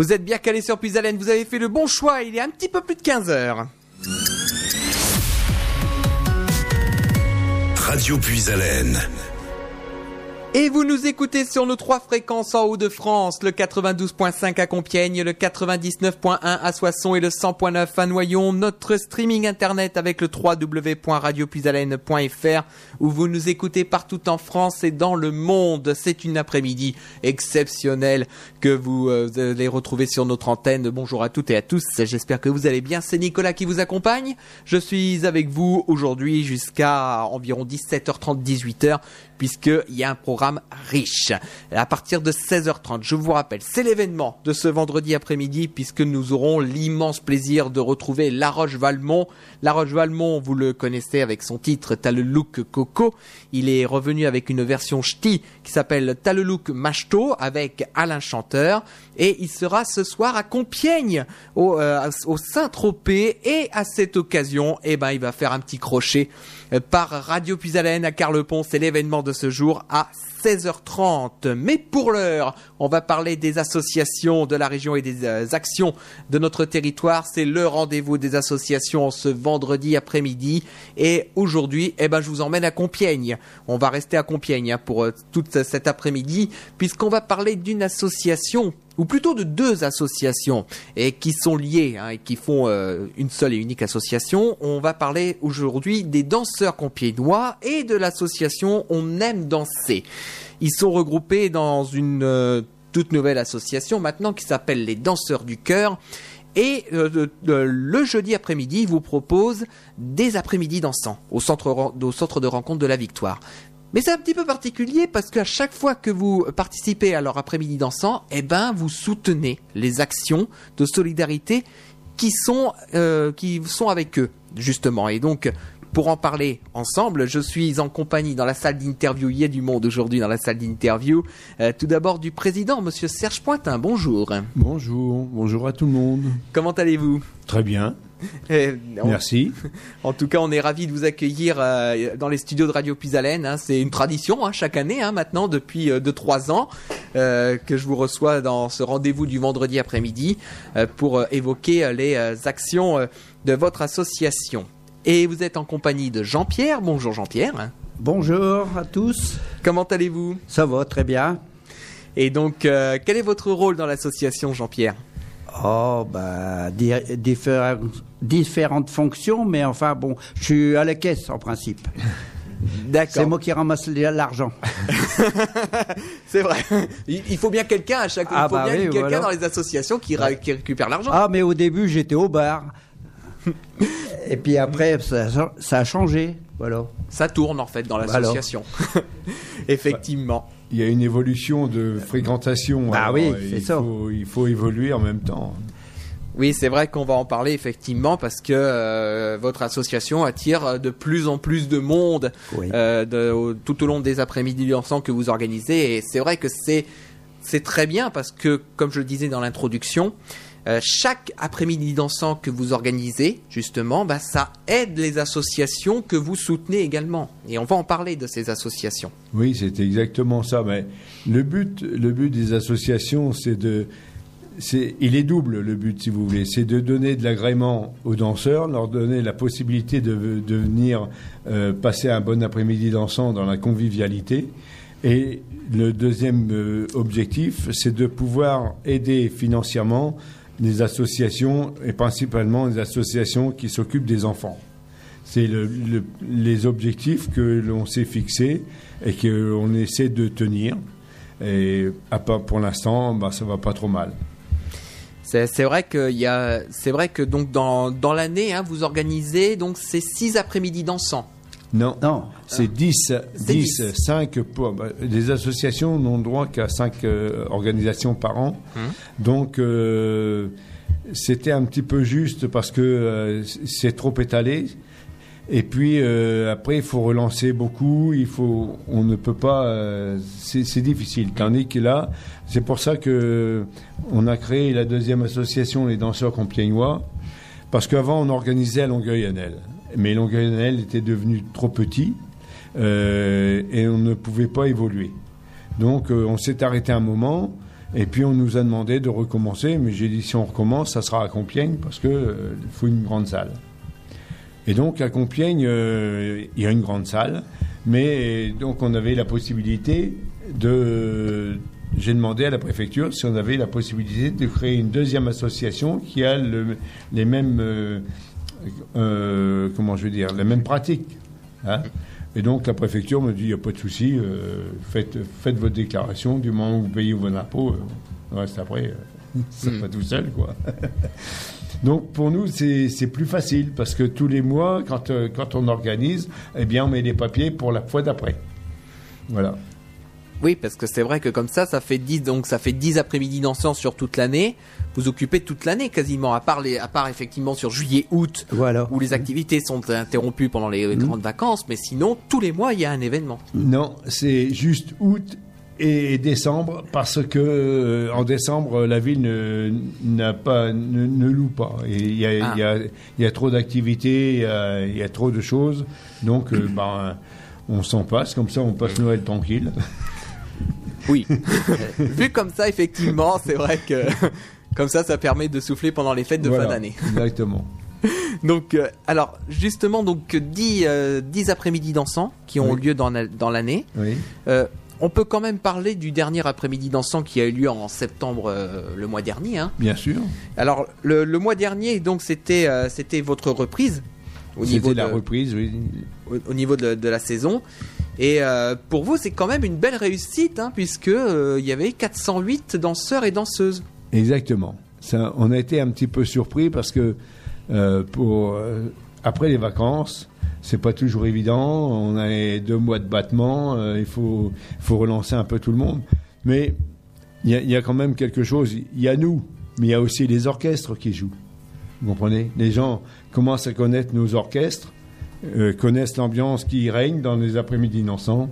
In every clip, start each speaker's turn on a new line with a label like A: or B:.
A: Vous êtes bien calé sur Puisalène, vous avez fait le bon choix, il est un petit peu plus de 15 heures.
B: Radio Puisalène.
A: Et vous nous écoutez sur nos trois fréquences en Haut-de-France, le 92.5 à Compiègne, le 99.1 à Soissons et le 100.9 à Noyon, notre streaming internet avec le www.radiopuisalène.fr où vous nous écoutez partout en France et dans le monde. C'est une après-midi exceptionnelle que vous euh, allez retrouver sur notre antenne. Bonjour à toutes et à tous, j'espère que vous allez bien. C'est Nicolas qui vous accompagne. Je suis avec vous aujourd'hui jusqu'à environ 17h30, 18h puisqu'il y a un programme riche. À partir de 16h30, je vous rappelle, c'est l'événement de ce vendredi après-midi, puisque nous aurons l'immense plaisir de retrouver La Roche-Valmont. La Roche-Valmont, vous le connaissez avec son titre T'as Coco. Il est revenu avec une version ch'ti qui s'appelle T'as le Machto avec Alain Chanteur. Et il sera ce soir à Compiègne, au, euh, au Saint-Tropez. Et à cette occasion, eh ben, il va faire un petit crochet euh, par Radio Puisalène à Carlepont. C'est l'événement de ce jour à 16h30. Mais pour l'heure, on va parler des associations de la région et des euh, actions de notre territoire. C'est le rendez-vous des associations ce vendredi après-midi. Et aujourd'hui, eh ben, je vous emmène à Compiègne. On va rester à Compiègne hein, pour euh, toute cet après-midi, puisqu'on va parler d'une association ou plutôt de deux associations et qui sont liées hein, et qui font euh, une seule et unique association. On va parler aujourd'hui des danseurs compiénois et de l'association On aime danser. Ils sont regroupés dans une euh, toute nouvelle association maintenant qui s'appelle les danseurs du cœur. Et euh, le jeudi après-midi, ils vous proposent des après-midi dansants au centre de rencontre de la Victoire. Mais c'est un petit peu particulier parce qu'à chaque fois que vous participez à leur après-midi dansant, eh ben vous soutenez les actions de solidarité qui sont euh, qui sont avec eux justement. Et donc pour en parler ensemble, je suis en compagnie dans la salle d'interview. Il y a du monde aujourd'hui dans la salle d'interview. Euh, tout d'abord du président, Monsieur Serge Pointin. Bonjour.
C: Bonjour, bonjour à tout le monde.
A: Comment allez-vous?
C: Très bien.
A: On-
C: Merci.
A: En tout cas, on est ravis de vous accueillir euh, dans les studios de Radio Puisalène. hein. C'est une tradition hein, chaque année, hein, maintenant depuis 2-3 ans, euh, que je vous reçois dans ce rendez-vous du vendredi après-midi euh, pour euh, évoquer euh, les euh, actions euh, de votre association. Et vous êtes en compagnie de Jean-Pierre. Bonjour Jean-Pierre.
D: Bonjour à tous.
A: Comment allez-vous?
D: Ça va très bien.
A: Et donc, euh, quel est votre rôle dans l'association, Jean-Pierre?
D: Oh, bah, di- diffé- différentes fonctions, mais enfin bon, je suis à la caisse en principe. C'est
A: D'accord.
D: moi qui ramasse l'argent.
A: C'est vrai. Il faut bien quelqu'un à chaque
D: Ah
A: il faut
D: bah
A: bien
D: oui,
A: quelqu'un
D: voilà.
A: dans les associations qui, récupère l'argent.
D: Ah, mais au début, j'étais au bar. Et puis après, ça, ça a changé. Voilà.
A: Ça tourne en fait dans l'association. Effectivement.
C: Il y a une évolution de fréquentation. Alors,
D: oui,
C: euh,
D: c'est ça.
C: Faut, il faut évoluer en même temps.
A: Oui, c'est vrai qu'on va en parler effectivement parce que euh, votre association attire de plus en plus de monde
D: Oui.
A: euh, de- au- tout au long des après-midi dansants que vous organisez. Et c'est vrai que c'est c'est très bien parce que, comme je le disais dans l'introduction, euh, chaque après-midi dansant que vous organisez, justement, bah, ça aide les associations que vous soutenez également. Et on va en parler de ces associations.
C: Oui, c'est exactement ça. Mais le but, le but des associations, c'est de, c'est, il est double le but, si vous voulez. C'est de donner de l'agrément aux danseurs, leur donner la possibilité de, de venir euh, passer un bon après-midi dansant dans la convivialité. Et le deuxième euh, objectif, c'est de pouvoir aider financièrement les associations et principalement les associations qui s'occupent des enfants. C'est le- le- les objectifs que l'on s'est fixés et qu'on essaie de tenir. Et à pour l'instant, bah, ça va pas trop mal.
A: Que c'est vrai que donc dans, dans l'année, hein, vous organisez donc ces six après-midi dansants.
C: Non,
D: Non.
C: c'est 10,
A: C'est
C: 10,
A: 10.
C: 5 pour, bah, les associations n'ont droit qu'à 5 organisations par an.
A: Hum.
C: Donc, euh, c'était un petit peu juste parce que euh, c'est trop étalé. Et puis euh, après, il faut relancer beaucoup. Il faut, on ne peut pas. euh, c'est difficile. Tandis que là, c'est pour ça que on a créé la deuxième association, les danseurs compiègnois, parce qu'avant on organisait à Longueuil-Annel, mais Longueuil-Annel était devenu trop petit euh, et on ne pouvait pas évoluer. Donc euh, on s'est arrêté un moment Et puis on nous a demandé de recommencer, mais j'ai dit si on recommence, ça sera à Compiègne parce qu'il euh, faut une grande salle. Et donc à Compiègne, il y a une grande salle, mais donc on avait la possibilité de. J'ai demandé à la préfecture si on avait la possibilité de créer une deuxième association qui a le- les mêmes, euh, comment je veux dire, les mêmes pratiques. hein. Et donc la préfecture me dit il n'y a pas de souci, euh, faites, faites votre déclaration du moment où vous payez vos impôts. euh, reste après, euh, c'est pas tout seul quoi. Donc pour nous c'est plus facile parce que tous les mois quand quand on organise, eh bien on met les papiers pour la fois d'après. Voilà.
A: Oui, parce que c'est vrai que comme ça, ça fait 10, donc ça fait 10 après-midi dansants sur toute l'année. Vous occupez toute l'année quasiment, à part les, à part effectivement sur juillet, août,
D: Voilà.
A: où les activités sont interrompues pendant les grandes vacances, mais sinon, tous les mois, il y a un événement.
C: Non, c'est juste août et décembre parce que euh, en décembre la ville ne n'a pas ne, ne loue pas et il y a,
A: Ah.
C: il y a, il y a trop d'activités, il y a, il y a trop de choses donc euh, ben on s'en passe comme ça on passe Noël tranquille.
A: Oui. Vu comme ça, effectivement, c'est vrai que comme ça, ça permet de souffler pendant les fêtes de
C: Voilà,
A: fin d'année.
C: Exactement.
A: Donc, euh, alors, justement, donc 10, euh, 10 après-midi dansants qui ont
C: Oui.
A: lieu dans, dans l'année.
C: Oui.
A: Euh, on peut quand même parler du dernier après-midi dansant qui a eu lieu en septembre euh, le mois dernier. hein.
C: Bien sûr.
A: Alors le, le mois dernier, donc c'était euh, c'était votre reprise au niveau
C: C'était la reprise, oui.
A: au, au niveau de, de la saison. Et euh, pour vous, c'est quand même une belle réussite, hein, puisque euh, y avait 408 danseurs et danseuses.
C: Exactement. On a été un petit peu surpris parce que euh, après les vacances, c'est pas toujours évident. On a les deux mois de battement. il faut relancer un peu tout le monde. Mais il y y a quand même quelque chose. Il y a nous, mais il y a aussi les orchestres qui jouent. Vous comprenez? Les gens commencent à connaître nos orchestres, euh, connaissent l'ambiance qui règne dans les après-midi dansants,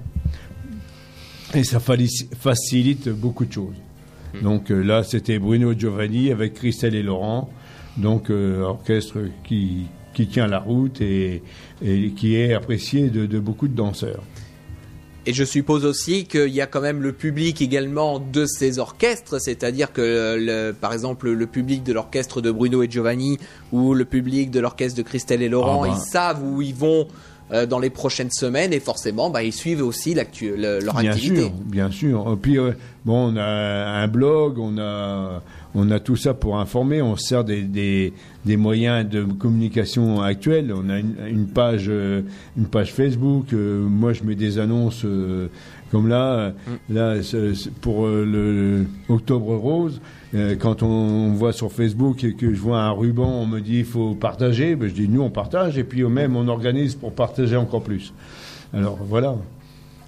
C: et ça facilite beaucoup de choses. Donc euh, là, c'était Bruno Giovanni avec Christelle et Laurent, donc euh, orchestre qui, qui tient la route et, et qui est apprécié de, de beaucoup de danseurs.
A: Et je suppose aussi qu'il y a quand même le public également de ces orchestres, c'est-à-dire que, le- par exemple, le public de l'orchestre de Bruno et Giovanni ou le public de l'orchestre de Christelle et Laurent,
C: Ah bah.
A: ils savent où ils vont euh, dans les prochaines semaines et forcément, bah, ils suivent aussi l'actu- le- leur
C: bien
A: activité.
C: sûr, bien sûr. Et puis euh, bon, on a un blog, on a on a tout ça pour informer. On se sert des, des, des moyens de communication actuels. On a une, une page euh, une page Facebook. euh, moi, je mets des annonces euh, comme là. euh, Là, pour le Octobre Rose. quand on voit sur Facebook et que je vois un ruban, on me dit il faut partager. Ben, je dis nous on partage et puis au même on organise pour partager encore plus. Alors voilà.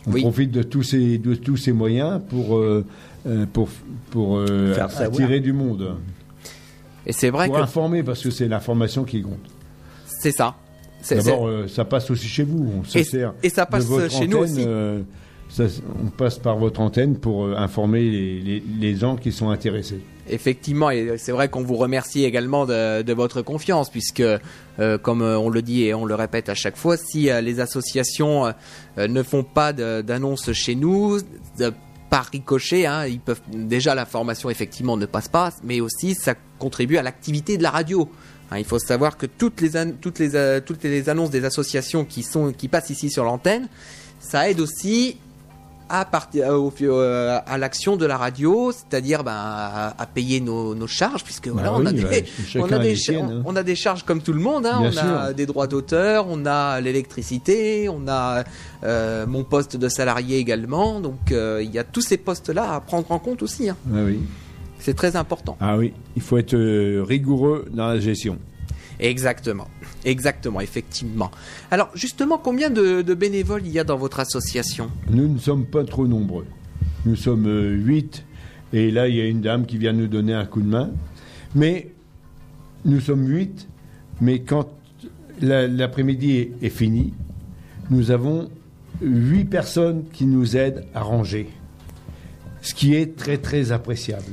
C: On
A: Oui.
C: profite de tous ces, de tous ces moyens pour, euh, pour, pour euh,
D: savoir.
C: attirer du monde.
A: Et c'est vrai
C: Pour
A: que
C: informer, parce que c'est l'information qui compte.
A: c'est ça.
C: D'abord, euh, ça passe aussi chez vous. On se
A: Et-
C: sert
A: et ça
C: de
A: passe
C: votre
A: chez nous aussi.
C: euh, ça- on passe par votre antenne pour informer les, les- les gens qui sont intéressés.
A: Effectivement, et c'est vrai qu'on vous remercie également de, de votre confiance, puisque, euh, comme on le dit et on le répète à chaque fois, si euh, les associations euh, ne font pas d'annonces chez nous, par ricochet, hein, ils peuvent déjà la formation effectivement ne passe pas, mais aussi ça contribue à l'activité de la radio. Hein, il faut savoir que toutes les an- toutes les euh, toutes les annonces des associations qui sont qui passent ici sur l'antenne, ça aide aussi à euh, à l'action de la radio, c'est-à-dire ben, à, à payer nos, nos charges, puisque voilà, on, a des,
C: ouais, chacun
A: on, a
C: a
A: des
C: les
A: cha-
C: siennes, hein.
A: on a des charges comme tout le monde, hein, on a des droits d'auteur, on a l'électricité, on a euh, mon poste de salarié également, donc euh, il y a tous ces postes-là à prendre en compte aussi. hein.
C: Ah oui.
A: C'est très important.
C: Ah oui, il faut être rigoureux dans la gestion.
A: Exactement, exactement, effectivement. Alors justement, combien de, de bénévoles il y a dans votre association?
C: Nous ne sommes pas trop nombreux. Nous sommes euh, huit. Et là, il y a une dame qui vient nous donner un coup de main. Mais nous sommes huit. Mais quand la- l'après-midi est, est fini, nous avons huit personnes qui nous aident à ranger. Ce qui est très, très appréciable.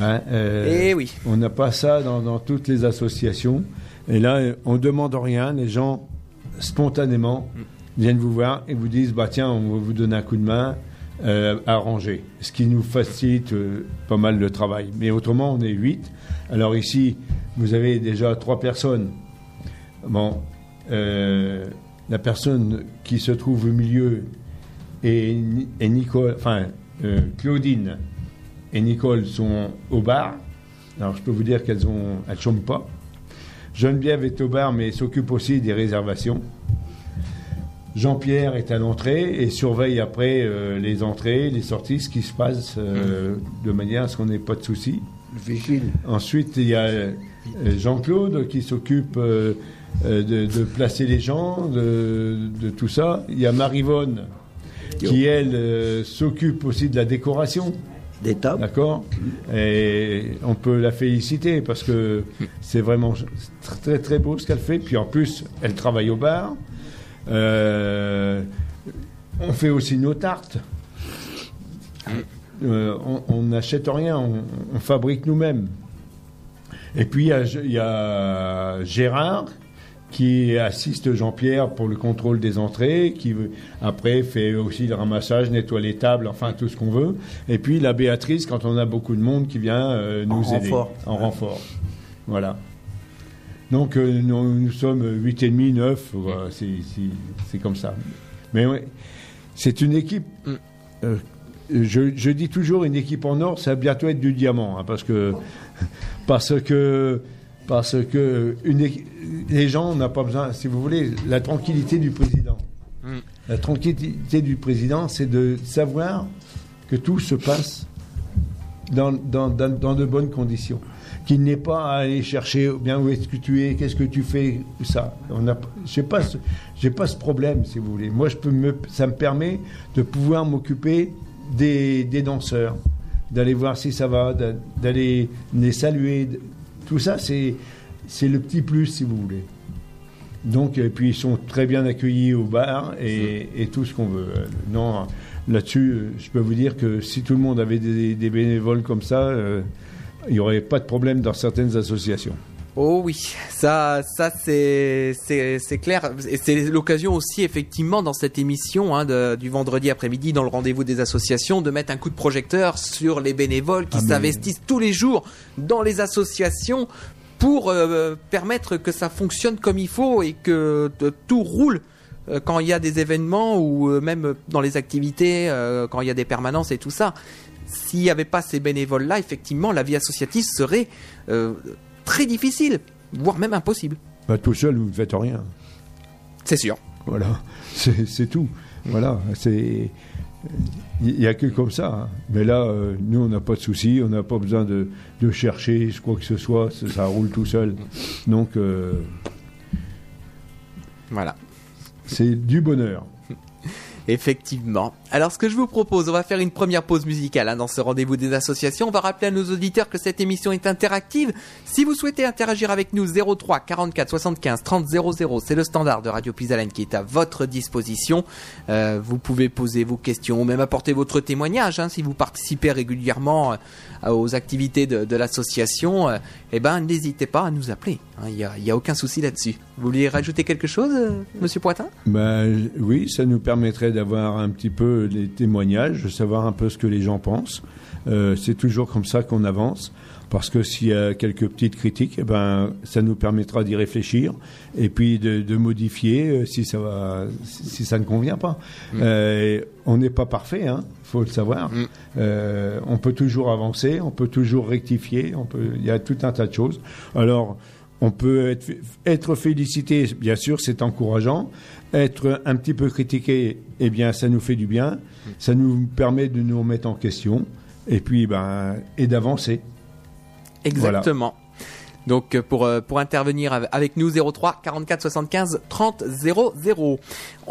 C: Hein, euh,
A: Eh oui.
C: On n'a pas ça dans, dans toutes les associations. Et là, on demande rien. Les gens, spontanément, viennent vous voir et vous disent bah, tiens, on va vous donner un coup de main. euh, à ranger, ce qui nous facilite euh, pas mal le travail. Mais autrement, on est 8. Alors ici, vous avez déjà trois personnes. Bon, euh, la personne qui se trouve au milieu et Nicole, enfin, euh, Claudine et Nicole sont au bar. Alors je peux vous dire qu'elles ont, elles chôment pas. Geneviève est au bar, mais s'occupe aussi des réservations. Jean-Pierre est à l'entrée et surveille après euh, les entrées, les sorties, ce qui se passe euh, de manière à ce qu'on n'ait pas de soucis.
D: Vigile.
C: Ensuite, il y a euh, Jean-Claude qui s'occupe euh, de, de placer les gens, de, de tout ça. Il y a Marivonne qui, elle, s'occupe aussi de la décoration. D'accord Et on peut la féliciter parce que c'est vraiment très très beau ce qu'elle fait. Puis en plus, elle travaille au bar. Euh, on fait aussi nos tartes. Euh, on- n'achète rien, on, fabrique nous-mêmes. Et puis il y, a Gérard qui assiste Jean-Pierre pour le contrôle des entrées, qui après fait aussi le ramassage, nettoie les tables, enfin tout ce qu'on veut. Et puis la Béatrice quand on a beaucoup de monde qui vient euh, nous
D: En
C: aider
D: renfort.
C: en renfort. Voilà. Donc euh, nous, nous sommes 8 et demi, 9, voilà, c'est comme ça. Mais ouais, c'est une équipe. Euh, je, je dis toujours une équipe en or, ça va bientôt être du diamant, hein, parce que parce que parce que une les gens n'ont pas besoin, si vous voulez, la tranquillité du président.
A: Mm.
C: La tranquillité du président, c'est de savoir que tout se passe dans, dans, dans, dans de bonnes conditions. Qu'il n'ait pas à aller chercher eh bien où est-ce que tu es, qu'est-ce que tu fais, ça. On a, j'ai pas, ce- j'ai pas ce problème, si vous voulez. Moi, je peux me, ça me permet de pouvoir m'occuper des, des danseurs, d'aller voir si ça va, d'a- d'aller les saluer. Tout ça, c'est, le petit plus, si vous voulez. Donc, et puis ils sont très bien accueillis au bar et, tout ce qu'on veut. Non, là-dessus, je peux vous dire que si tout le monde avait des, des bénévoles comme ça, euh, il n'y aurait pas de problème dans certaines associations.
A: Oh oui, ça, ça c'est, clair. Et c'est l'occasion aussi, effectivement, dans cette émission hein, de- du vendredi après-midi, dans le rendez-vous des associations, de mettre un coup de projecteur sur les bénévoles qui
C: Ah, mais-
A: s'investissent tous les jours dans les associations pour euh, permettre que ça fonctionne comme il faut et que euh, tout roule euh, quand il y a des événements ou même dans les activités, euh, quand il y a des permanences et tout ça. S'il n'y avait pas ces bénévoles-là, effectivement, la vie associative serait euh, très difficile, voire même impossible.
C: Bah, tout seul, vous ne faites rien.
A: C'est sûr.
C: Voilà, c'est tout. Voilà, c'est. Il n'y a que comme ça. hein. Mais là, euh, nous, on n'a pas de soucis, on n'a pas besoin de, de chercher quoi que ce soit, ça, ça roule tout seul. Donc, euh,
A: Voilà.
C: c'est du bonheur.
A: Effectivement. Alors ce que je vous propose, on va faire une première pause musicale hein, dans ce rendez-vous des associations. On va rappeler à nos auditeurs que cette émission est interactive. Si vous souhaitez interagir avec nous, 03 44 75 30 00, c'est le standard de Radio Pisalène qui est à votre disposition. Euh, vous pouvez poser vos questions ou même apporter votre témoignage hein, si vous participez régulièrement euh, aux activités de, de l'association. euh, eh ben n'hésitez pas à nous appeler. hein, Il n'y a, aucun souci là-dessus. Vous vouliez rajouter quelque chose, euh, Monsieur Poitin
C: Ben, oui, ça nous permettrait d'avoir un petit peu les témoignages, de savoir un peu ce que les gens pensent. Euh, c'est toujours comme ça qu'on avance, parce que s'il y a quelques petites critiques, eh ben, ça nous permettra d'y réfléchir et puis de, de modifier euh, si ça va, si ça ne convient pas. Euh, on n'est pas parfait, hein, faut le savoir.
A: Mm.
C: Euh, on peut toujours avancer, on peut toujours rectifier, on peut, il y a tout un tas de choses. Alors, on peut être, être félicité, bien sûr, c'est encourageant. Être un petit peu critiqué, eh bien, ça nous fait du bien. Ça nous permet de nous remettre en question et puis, ben, et d'avancer.
A: Exactement. Donc euh, pour, euh, pour intervenir av- avec nous 03 44 75 30 00.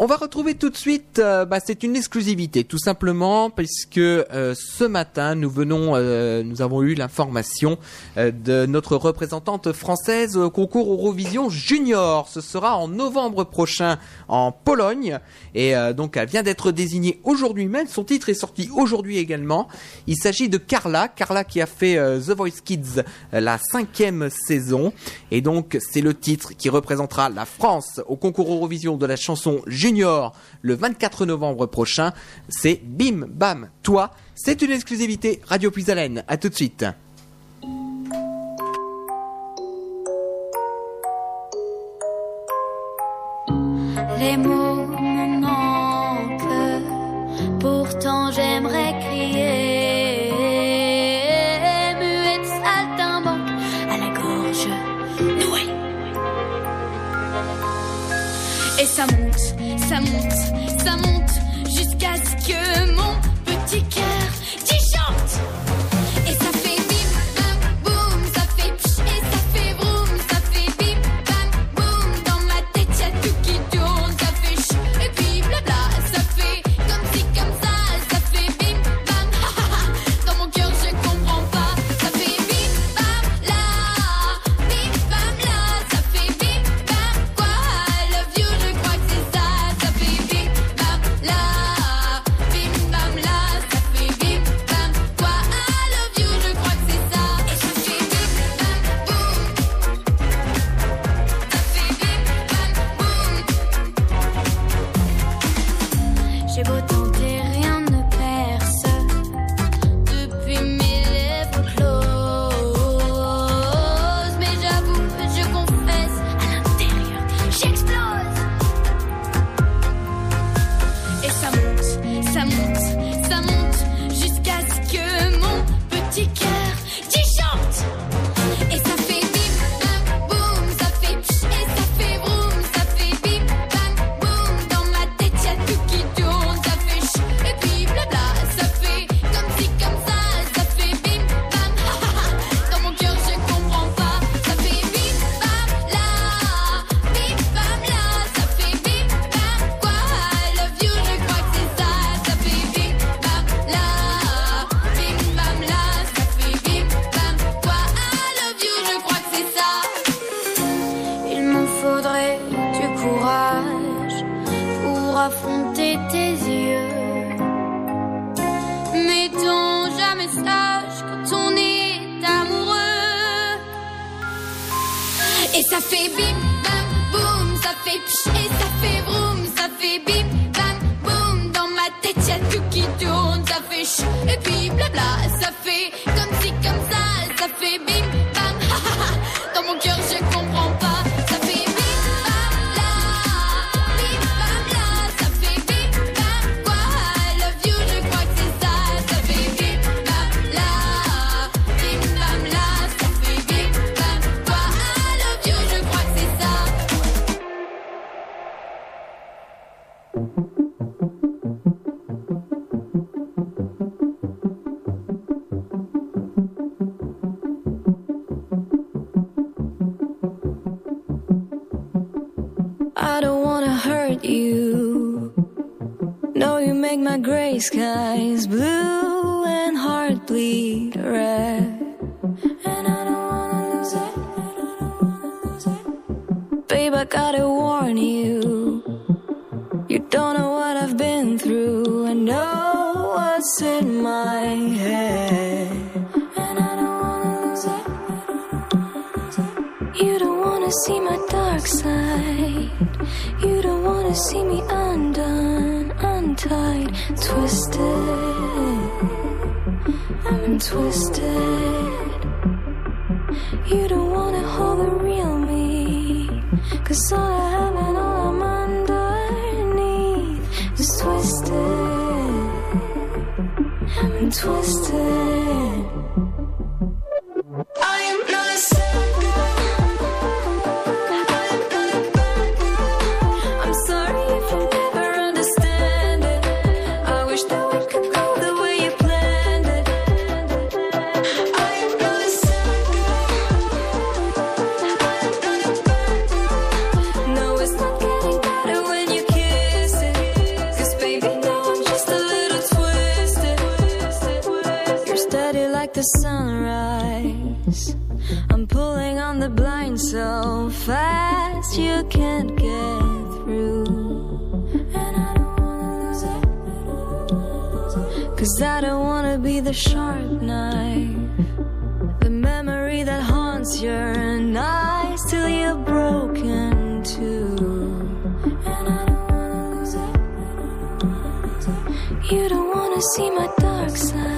A: On va retrouver tout de suite, euh, bah, c'est une exclusivité tout simplement, puisque euh, ce matin nous venons, euh, nous avons eu l'information euh, de notre représentante française au concours Eurovision Junior. Ce sera en novembre prochain en Pologne, et euh, donc elle vient d'être désignée aujourd'hui même. Son titre est sorti aujourd'hui également. Il s'agit de Carla, Carla qui a fait The Voice Kids la cinquième saison, et donc c'est le titre qui représentera la France au concours Eurovision de la chanson Junior le 24 novembre prochain. C'est Bim Bam Toi. C'est une exclusivité Radio Puisalène. À tout de suite.
B: Les mots manquent, pourtant j'aimerais crier. ça monte, ça monte jusqu'à ce que
E: eyes blue. twisted. You don't wanna see my dark side.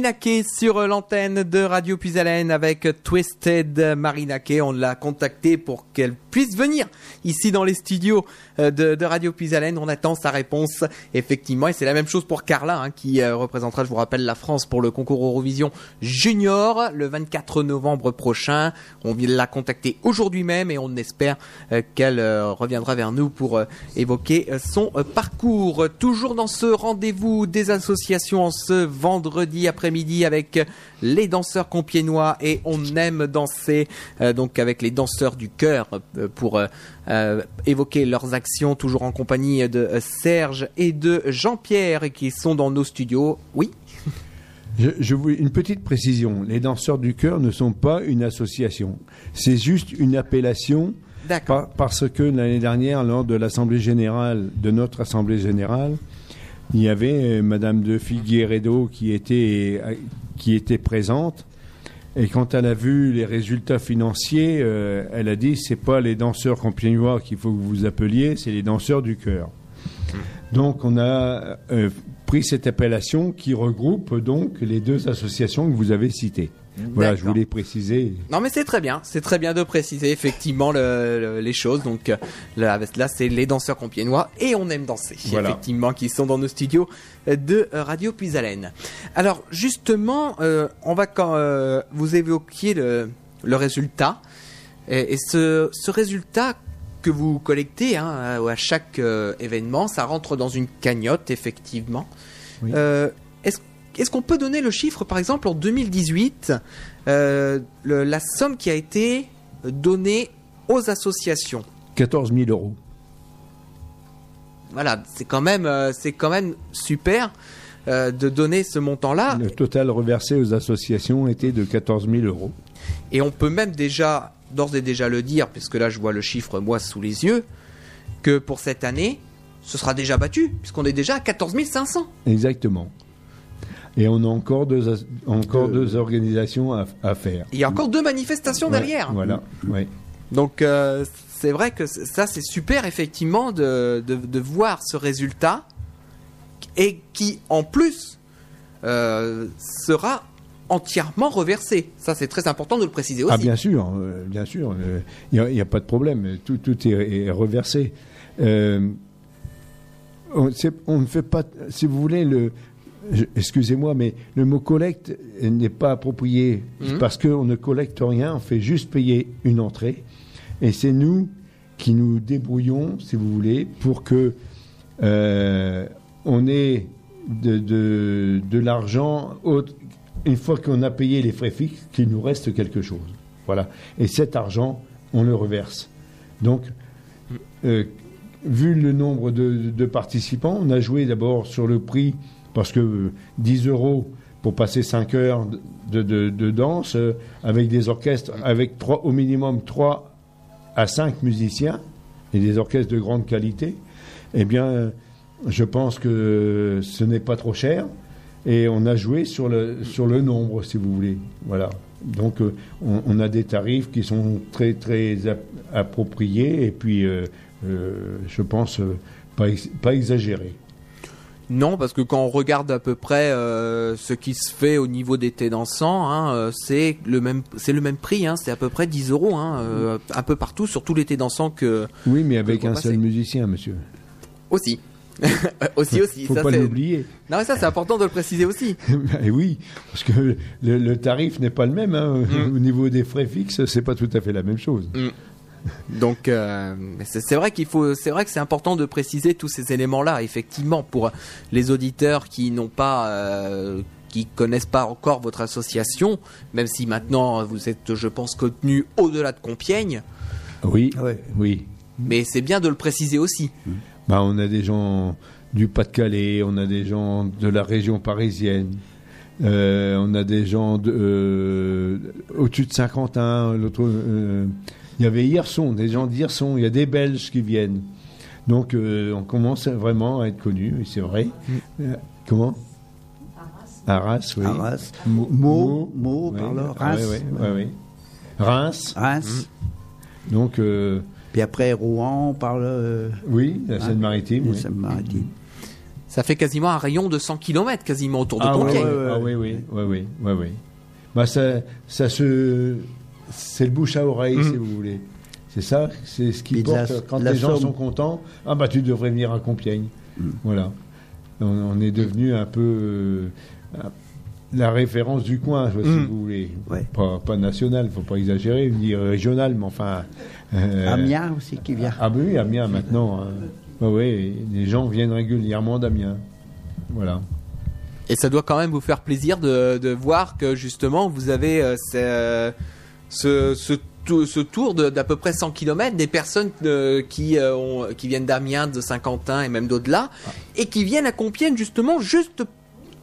A: Marinaké sur l'antenne de Radio Puisalène avec Twisted Marinaké. On l'a contacté pour qu'elle puisse venir ici dans les studios euh, de, Radio Puisalène. On attend sa réponse effectivement et c'est la même chose pour Carla hein, qui euh, représentera, je vous rappelle, la France pour le concours Eurovision Junior le 24 novembre prochain. On la contacter aujourd'hui même et on espère euh, qu'elle reviendra vers nous pour évoquer son parcours. Toujours dans ce rendez-vous des associations en ce vendredi après-midi avec les danseurs compiénois et on aime danser euh, donc avec les danseurs du cœur euh, pour euh, évoquer leurs actions toujours en compagnie de Serge et de Jean-Pierre qui sont dans nos studios. Oui.
C: Je, je voulais une petite précision. Les danseurs du cœur ne sont pas une association. C'est juste une appellation
A: D'accord.
C: par- parce que l'année dernière, lors de l'Assemblée générale, de notre Assemblée générale, il y avait euh, Madame de Figueredo qui était, euh, qui était présente. Et quand elle a vu les résultats financiers, euh, elle a dit c'est pas les danseurs compiègnois qu'il faut que vous appeliez, c'est les danseurs du cœur. Donc on a pris cette appellation qui regroupe donc les deux associations que vous avez citées. Voilà, je voulais préciser.
A: Non mais c'est très bien, c'est très bien de préciser effectivement le- le- les choses. Donc euh, là, là, c'est les danseurs compiénois et on aime danser
C: Voilà.
A: effectivement qui sont dans nos studios de euh, Radio Puisalène. Alors justement, euh, on va quand euh, vous évoquiez le, le résultat et, et ce, ce résultat que vous collectez hein, à, à chaque euh, événement, ça rentre dans une cagnotte effectivement.
C: Oui.
A: Est-ce qu'on peut donner le chiffre, par exemple, en 2018, euh, le- la somme qui a été donnée aux associations?
C: 14 000 euros.
A: Voilà, c'est quand même, euh, c'est quand même super euh, de donner ce montant-là.
C: Le total reversé aux associations était de 14 000 euros.
A: Et on peut même déjà, d'ores et déjà le dire, puisque là je vois le chiffre moi sous les yeux, que pour cette année, ce sera déjà battu, puisqu'on est déjà à 14 500.
C: Exactement. Et on a encore deux, encore
A: Deux.
C: deux organisations à, à faire.
A: Il y a encore deux manifestations
C: Ouais,
A: derrière.
C: Voilà. ouais.
A: Donc euh, c'est vrai que ça c'est super effectivement de, de, de voir ce résultat et qui en plus euh, sera entièrement reversé. Ça c'est très important de le préciser aussi.
C: Ah bien sûr, euh, bien sûr, il n'y a, pas de problème, tout, tout est, est reversé. Euh, on, ne fait pas, si vous voulez, le, excusez-moi, mais le mot collecte n'est pas approprié
A: Mhm.
C: parce qu'on ne collecte rien, on fait juste payer une entrée, et c'est nous qui nous débrouillons, si vous voulez, pour que euh, on ait de, de, de l'argent une fois qu'on a payé les frais fixes, qu'il nous reste quelque chose. Voilà. Et cet argent, on le reverse. Donc, euh, vu le nombre de, de participants, on a joué d'abord sur le prix, parce que euh, 10 euros pour passer 5 heures de, de- danse, euh, avec des orchestres, avec trois, au minimum 3 à 5 musiciens, et des orchestres de grande qualité, eh bien, euh, je pense que ce n'est pas trop cher. Et on a joué sur le, sur le nombre, si vous voulez. Voilà. Donc, euh, on, a des tarifs qui sont très, très ap- appropriés. Et puis, euh, euh, je pense euh, pas, pas exagéré.
A: Non, parce que quand on regarde à peu près euh, ce qui se fait au niveau des thés dansants, hein, euh, c'est le même, c'est le même prix, hein, c'est à peu près 10 euros, hein, euh, un peu partout sur tous les thés dansants que
C: Oui, mais avec un seul musicien, monsieur.
A: aussi, aussi aussi.
C: Faut
A: ça,
C: pas l'oublier.
A: Non, mais ça c'est important de le préciser aussi.
C: Et oui, parce que le, le tarif n'est pas le même. hein.
A: Mm.
C: Au niveau des frais fixes, c'est pas tout à fait la même chose.
A: Donc, euh, c'est vrai qu'il faut, c'est vrai que c'est important de préciser tous ces éléments-là, effectivement, pour les auditeurs qui n'ont pas, euh, qui connaissent pas encore votre association, même si maintenant vous êtes, je pense, contenu au-delà de Compiègne,
C: Oui,
D: ouais.
C: oui.
A: mais c'est bien de le préciser aussi.
C: Bah, on a des gens du Pas-de-Calais, on a des gens de la région parisienne, euh, on a des gens de, euh, au-dessus de Saint-Quentin. l'autre, euh, Il y avait Hirson, des gens d'Hirson, il y a des Belges qui viennent. Donc euh, on commence vraiment à être connu, et c'est vrai. Euh, comment? Arras, oui.
D: Arras.
C: Mo- oui.
D: là,
C: Ah,
D: Reims.
C: oui, oui. Reims.
D: Reims.
C: Donc, euh,
D: Puis après Rouen, par le.
C: oui, la Seine-Maritime. oui.
D: Seine-Maritime.
A: Ça fait quasiment un rayon de 100 km quasiment autour de
C: Ah, ouais,
A: Compiègne.
C: ouais, ah oui, oui, oui, oui, oui, oui. Bah, ça, ça se, c'est le bouche à oreille,
A: Mhm.
C: si vous voulez. C'est ça, c'est ce qui
D: la-
C: porte. quand
D: la
C: les gens sont contents, ah bah tu devrais venir à Compiègne.
D: Mhm.
C: Voilà. On, on est devenu un peu euh, la référence du coin, si
A: Mhm.
C: vous voulez.
D: Ouais.
C: Pas, pas national, faut pas exagérer, ni régional, mais enfin. euh,
D: Amiens aussi qui vient.
C: Ah bah oui, Amiens maintenant. hein. Bah oui, les gens viennent régulièrement d'Amiens. Voilà.
A: Et ça doit quand même vous faire plaisir de, de voir que justement vous avez euh, ce, ce, ce, tou- ce tour d'à peu près 100 km des personnes euh, qui, euh, ont- qui viennent d'Amiens, de Saint-Quentin et même d'au-delà et qui viennent à Compiègne justement juste,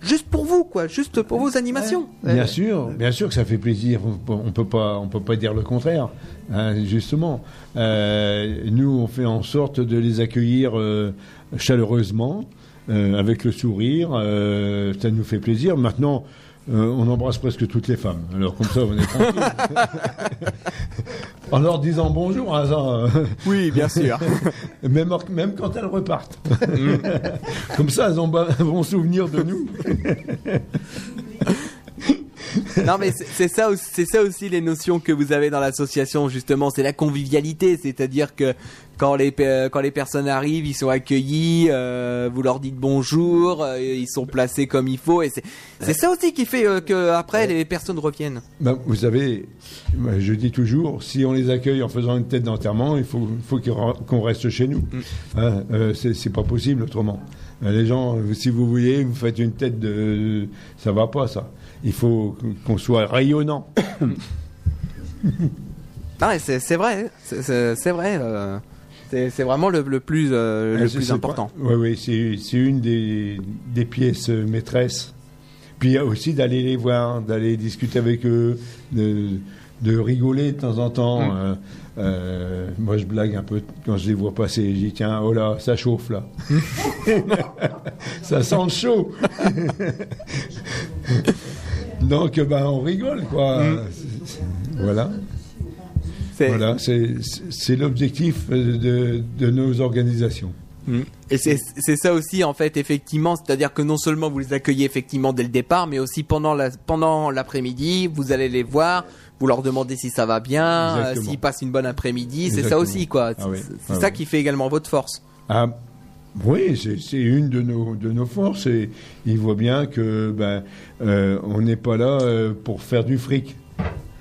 A: juste pour vous, quoi, juste pour vos animations.
C: Bien sûr, bien sûr que ça fait plaisir. On peut pas, on peut pas dire le contraire. hein, justement, Euh, nous, on fait en sorte de les accueillir euh, chaleureusement, euh, avec le sourire. euh, ça nous fait plaisir. Maintenant. Euh, on embrasse presque toutes les femmes. Alors comme ça, on est tranquille. en leur disant bonjour, hein, ça,
A: Oui, bien sûr.
C: même, même quand elles repartent. comme ça, elles ont un bon souvenir de nous.
A: Non mais c'est ça, aussi- c'est ça aussi les notions que vous avez dans l'association justement, c'est la convivialité, c'est-à-dire que quand les quand les personnes arrivent, ils sont accueillis, euh, vous leur dites bonjour, euh, ils sont placés comme il faut et c'est c'est ça aussi qui fait euh, que après les personnes reviennent.
C: Ben, vous savez, je dis toujours, si on les accueille en faisant une tête d'enterrement, il faut, qu'on reste chez nous. Hein, euh, c'est pas possible autrement. Les gens, si vous voulez, vous faites une tête de, ça va pas ça. Il faut qu'on soit rayonnant.
A: C'est vrai, c'est- c'est vrai. euh, c'est vraiment le, le plus euh, le
C: c'est-
A: plus important.
C: Oui, oui, c'est une des, des pièces euh, maîtresses. Puis aussi d'aller les voir, d'aller discuter avec eux, de, de rigoler de temps en temps.
A: Mm.
C: Euh, moi, je blague un peu quand je les vois passer. Je dis tiens, oh là, ça chauffe là. ça sent le chaud. Donc, ben, on rigole, quoi. C'est- Voilà.
A: C'est-
C: Voilà, c'est c'est l'objectif de, de nos organisations.
A: Mm. Et c'est c'est ça aussi en fait effectivement, c'est-à-dire que non seulement vous les accueillez effectivement dès le départ, mais aussi pendant la pendant l'après-midi, vous allez les voir, vous leur demandez si ça va bien, euh, s'ils passent une bonne après-midi, c'est ça aussi quoi.
C: Ah oui.
A: C'est c'est
C: Ah
A: ça
C: oui.
A: qui fait également votre force.
C: Ah, oui, c'est une de nos, de nos forces et il voit bien que ben, euh, on n'est pas là euh, pour faire du fric,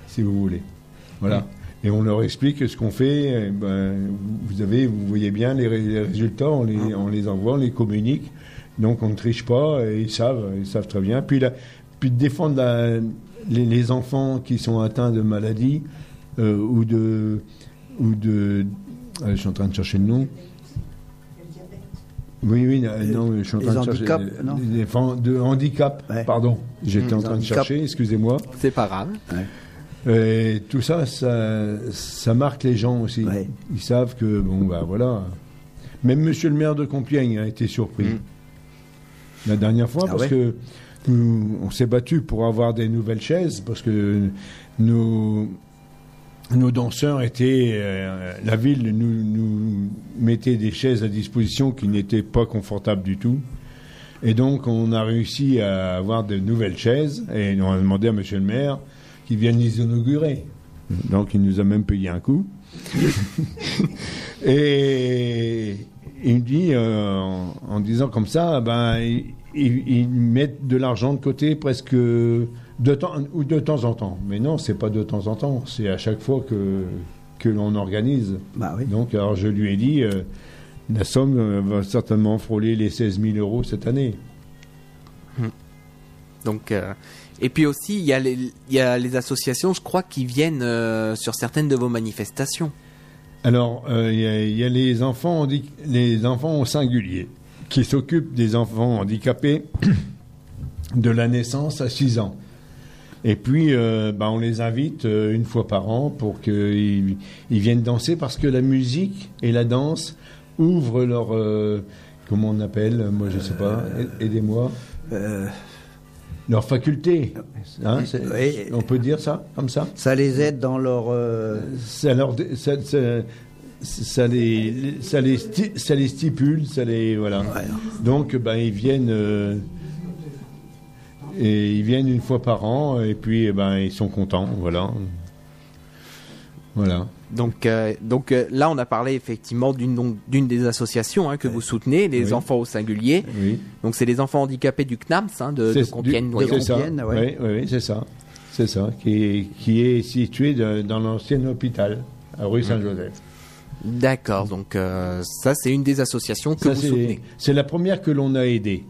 C: si vous voulez. Voilà. Et on leur explique ce qu'on fait. eh ben, vous avez, vous voyez bien les, ré- les résultats, on les, on les envoie, on les communique. Donc on ne triche pas et ils savent, ils savent très bien. Puis, la- puis défendre la- les, les enfants qui sont atteints de maladies euh, ou de, ou de, euh, je suis en train de chercher le nom. Oui, oui, euh, non, je suis en train de chercher.
D: non
C: les de handicap,
D: Ouais.
C: pardon. J'étais
D: Mmh,
C: en train de chercher, excusez-moi.
A: C'est pas grave.
C: Et tout ça, ça, ça marque les gens aussi.
D: Ouais.
C: Ils savent que, bon, bah voilà. Même monsieur le maire de Compiègne a été surpris.
A: Mm.
C: La dernière fois,
D: Ah
C: parce
D: ouais
C: que nous, on s'est battu pour avoir des nouvelles chaises, parce que nos, nos danseurs étaient. euh, la ville nous, nous mettait des chaises à disposition qui n'étaient pas confortables du tout. Et donc, on a réussi à avoir de nouvelles chaises. Et on a demandé à monsieur le maire qu'il vienne les inaugurer. Donc, il nous a même payé un coup. et il me dit, euh, en, en disant comme ça, ben, ils, ils mettent de l'argent de côté presque de temps, ou de temps en temps. Mais non, c'est pas de temps en temps, c'est à chaque fois que, que l'on organise.
D: Bah oui.
C: Donc, alors je lui ai dit, euh, la somme euh, va certainement frôler les 16 000 euros cette année.
A: Donc, euh, et puis aussi, il y, a les- il y a les associations, je crois, qui viennent euh, sur certaines de vos manifestations.
C: Alors, euh, il y, a- il y a les enfants, les enfants au singulier qui s'occupent des enfants handicapés de la naissance à 6 ans. Et puis, euh, bah, on les invite euh, une fois par an pour qu'ils ils viennent danser parce que la musique et la danse ouvrent leur... euh, comment on appelle Moi, je sais pas. Aidez-moi.
D: Euh,
C: Leur faculté. Hein, c'est-
D: Oui.
C: On peut dire ça, comme ça?
D: Ça les aide dans leur. euh,
C: ça, leur, ça, ça, ça les, ça, les sti- ça les stipule, ça les voilà. Donc, ben, ils viennent euh, et ils viennent une fois par an et puis eh ben ils sont contents, voilà. Voilà.
A: Donc, euh, donc euh, là, on a parlé effectivement d'une des associations hein, que vous soutenez, les
C: Oui.
A: enfants au singulier.
C: Oui.
A: Donc, c'est les enfants handicapés du CNAMS hein, de, de Compiègne.
C: C'est ça.
D: Ouais.
C: Oui, oui, c'est ça. C'est ça. Qui est, qui est situé de- dans l'ancien hôpital à rue Saint-Joseph.
A: D'accord. Donc, euh, ça, c'est une des associations que
C: Ça,
A: vous soutenez.
C: C'est la première que l'on a aidée.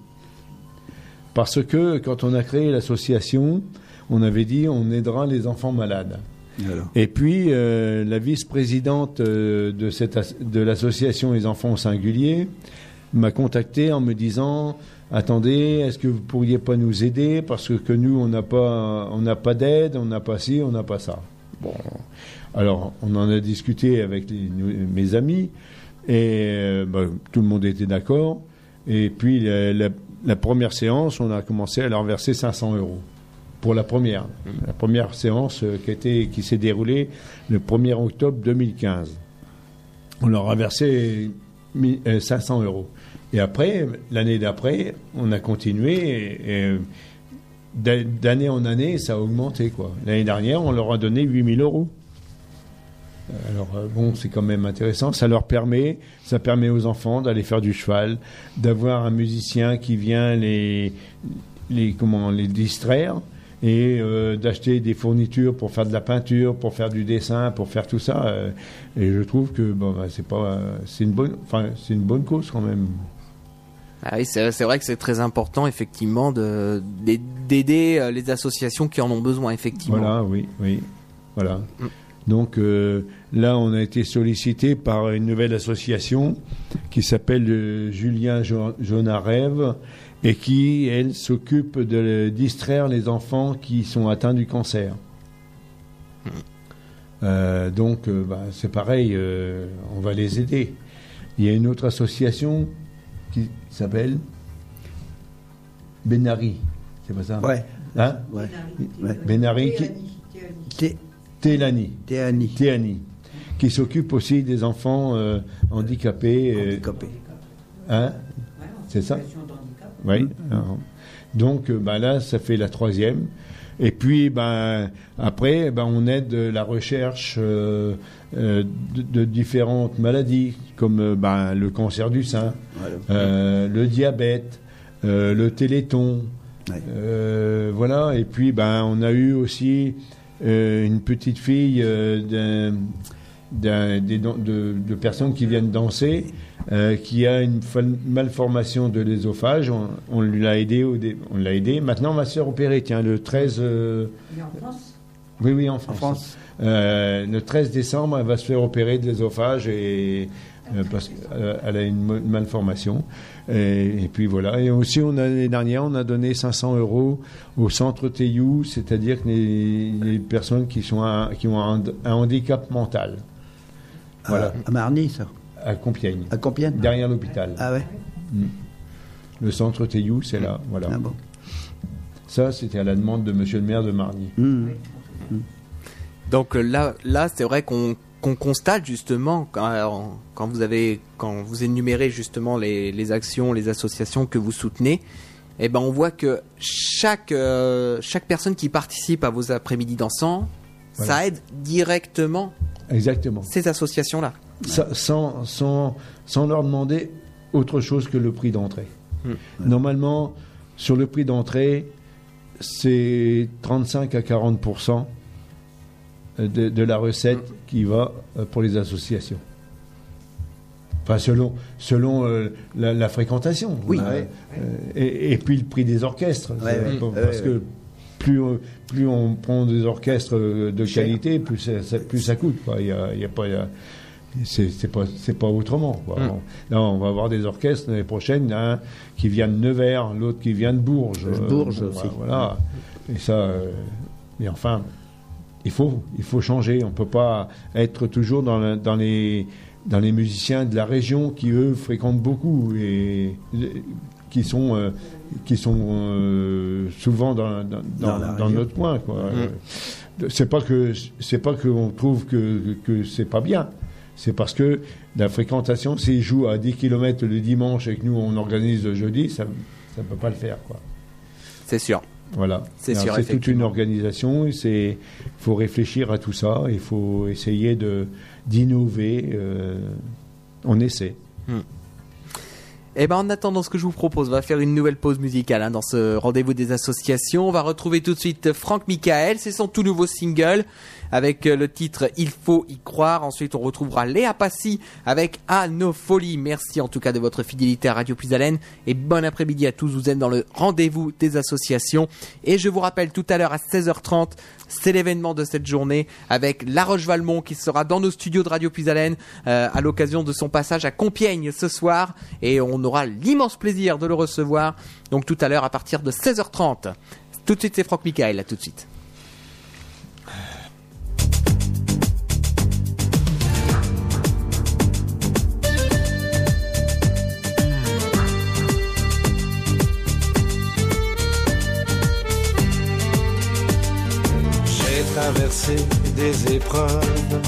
C: Parce que quand on a créé l'association, on avait dit on aidera les enfants malades. Et puis euh, la vice-présidente euh, de, cette de l'association Les Enfants au Singulier m'a contacté en me disant attendez, est-ce que vous pourriez pas nous aider? Parce que, nous on n'a pas on n'a pas d'aide, on n'a pas ci, on n'a pas ça. Bon, alors on en a discuté avec les- mes amis et euh, bah, tout le monde était d'accord. Et puis la, la- la première séance, on a commencé à leur verser 500 euros pour la première. La première séance euh, qui, s'est déroulée le 1er octobre 2015. On leur a versé mi- euh, 500 euros. Et après, l'année d'après, on a continué et, d'a- d'année en année, ça a augmenté. L'année dernière, on leur a donné 8000 euros. Alors euh, bon, c'est quand même intéressant. Ça leur permet, ça permet aux enfants d'aller faire du cheval, d'avoir un musicien qui vient les, les comment les distraire et euh, d'acheter des fournitures pour faire de la peinture, pour faire du dessin, pour faire tout ça. euh, et je trouve que bon, bah, c'est pas, euh, c'est une bonne, enfin c'est une bonne cause quand même.
A: Ah oui, c'est vrai que c'est très important, effectivement, de- d'aider les associations qui en ont besoin, effectivement.
C: Voilà, oui, oui, voilà. Donc euh, là, on a été sollicité par une nouvelle association qui s'appelle euh, Julien Jo- Jonarève et qui, elle, s'occupe de distraire les enfants qui sont atteints du cancer. Euh, donc, euh, bah, c'est pareil, euh, on va les aider. Il y a une autre association qui s'appelle Benari, c'est pas ça?
D: Ouais.
C: Hein?
D: Ouais. ouais.
C: Benari qui... Télani.
D: Théanie.
C: Théanie, qui s'occupe aussi des enfants euh, handicapés. euh,
D: Handicapé.
C: hein C'est ça? Oui. Alors, Donc euh, bah, là, ça fait la troisième. Et puis, ben, après, ben, on aide la recherche euh, euh, de, de différentes maladies, comme euh, ben, le cancer du sein,
D: Voilà.
C: euh, le diabète, euh, le téléthon.
D: Ouais.
C: Euh, voilà. Et puis, ben, on a eu aussi euh, une petite fille euh, d'un- d'un- des dan- de, de personnes qui viennent danser, euh, qui a une malformation de l'ésophage. On, on lui l'a aidé, au dé- on l'a aidé. Maintenant, on va se faire opérer. Tiens, le 13. euh, Oui, oui, en France.
D: En France.
C: Euh, le 13 décembre, elle va se faire opérer de l'ésophage et euh, parce qu'elle a une malformation. Et, et puis voilà. Et aussi, on a l'année dernière, on a donné 500 euros au centre TU, c'est-à-dire les, les personnes qui sont un- qui ont un, un handicap mental. Voilà,
D: À Marny, ça?
C: à Compiègne,
D: À Compiègne?
C: derrière l'hôpital.
D: Ah ouais.
C: Le centre TU, c'est là. Voilà.
D: Ah bon.
C: Ça, c'était à la demande de Monsieur le maire de Marny.
D: Hum.
A: Donc euh, là, là, c'est vrai qu'on qu'on constate justement quand, vous avez quand vous énumérez justement les, les actions, les associations que vous soutenez, eh ben on voit que chaque euh, chaque personne qui participe à vos après-midi dansants,
C: Voilà.
A: ça aide directement
C: Exactement.
A: ces associations là.
C: Ça- sans, sans, sans leur demander autre chose que le prix d'entrée.
A: Hmm.
C: Normalement, sur le prix d'entrée, c'est 35 à 40 de, de la recette
A: Hmm.
C: qui va euh, pour les associations. Enfin, selon, selon euh, la, la fréquentation.
D: Oui.
C: Euh,
D: Ouais.
C: euh, et, et puis le prix des orchestres.
D: Ouais.
C: Parce que plus, on- plus on prend des orchestres de
D: Cher.
C: qualité, plus ça, ça- plus ça coûte. quoi. Il y a, il y a pas, il y a- c'est pas, pas autrement. quoi.
A: Mm.
C: On- Là, on va avoir des orchestres l'année prochaine, un qui vient de Nevers, l'autre qui vient de Bourges.
D: Bourges aussi.
C: Voilà. Et ça, mais enfin, il faut, il faut changer. On peut pas être toujours dans, la- dans les dans les musiciens de la région qui eux fréquentent beaucoup et euh, qui sont euh, qui sont euh, souvent dans, dans,
D: Dans
C: dans-
D: la
C: dans
D: région.
C: notre coin.
A: Mm.
C: Euh, C'est pas que c'est pas qu'on trouve que que c'est pas bien. C'est parce que la fréquentation, s'ils jouent à 10 km le dimanche et que nous on organise le jeudi, ça ça peut pas le faire quoi.
A: C'est sûr.
C: Voilà.
A: C'est
C: toute une organisation. Il faut réfléchir à tout ça. Il faut essayer d'innover. euh, on essaie.
A: Eh ben, en attendant, ce que je vous propose, on va faire une nouvelle pause musicale hein, dans ce rendez-vous des associations. On va retrouver tout de suite Franck Michael, c'est son tout nouveau single avec euh, le titre Il faut y croire. Ensuite, on retrouvera Léa Passy avec À nos folies. Merci en tout cas de votre fidélité à Radio Plus Haleine et bon après-midi à tous. Vous êtes dans le rendez-vous des associations et je vous rappelle tout à l'heure à 16h30, c'est l'événement de cette journée avec La Roche-Valmont qui sera dans nos studios de Radio Plus Haleine euh, à l'occasion de son passage à Compiègne ce soir et on aura l'immense plaisir de le recevoir donc tout à l'heure à partir de 16h30. Tout de suite c'est Franck Michael, là tout de suite.
F: Traversé des épreuves,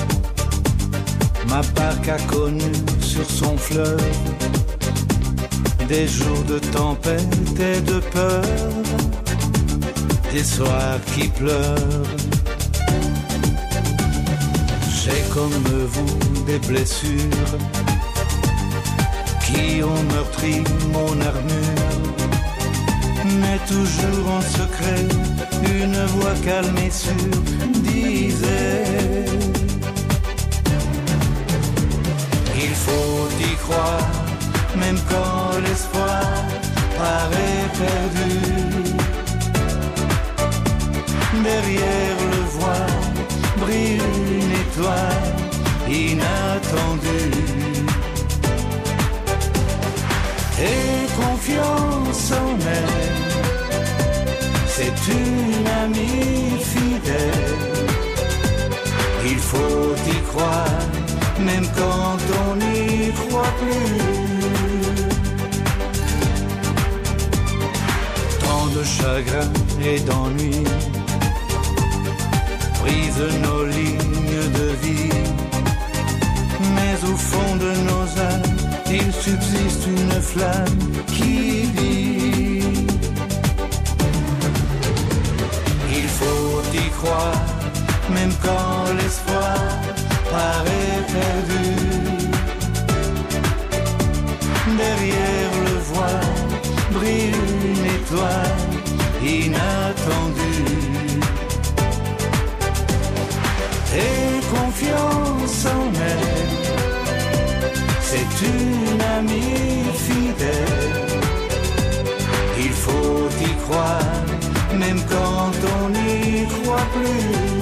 F: ma barque a connu sur son fleuve des jours de tempête et de peur, des soirs qui pleurent. J'ai comme vous des blessures qui ont meurtri mon armure mais toujours en secret, une voix calme et sûre disait Il faut y croire, même quand l'espoir paraît perdu. Derrière le voile brille une étoile inattendue. Et confiance en elle, c'est une amie fidèle. Il faut y croire, même quand on n'y croit plus. Tant de chagrin et d'ennui brisent nos lignes de vie. Mais au fond de nos âmes, il subsiste une flamme qui dit faut y croire, même quand l'espoir paraît perdu. Derrière le voile brille une étoile inattendue. Et confiance en elle, c'est une amie fidèle. Il faut y croire, même quand on n'y croit plus.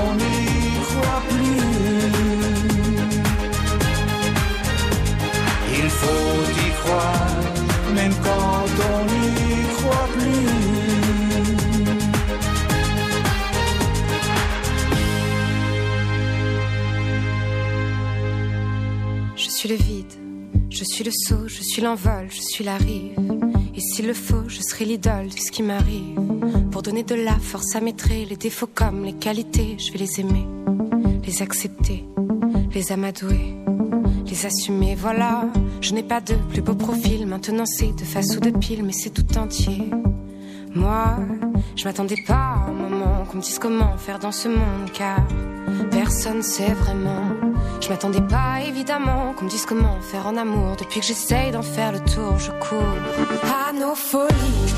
F: On n'y croit plus. Il faut y croire, même quand on n'y croit plus.
G: Je suis le vide, je suis le saut, je suis l'envol, je suis la rive. Et s'il le faut, je serai l'idole de ce qui m'arrive. Pour donner de la force à mes traits, les défauts comme les qualités, je vais les aimer, les accepter, les amadouer, les assumer. Voilà, je n'ai pas de plus beau profil, maintenant c'est de face ou de pile, mais c'est tout entier. Moi, je m'attendais pas à un moment qu'on me dise comment faire dans ce monde, car personne sait vraiment. Je m'attendais pas évidemment qu'on me dise comment faire en amour. Depuis que j'essaye d'en faire le tour, je cours à nos folies,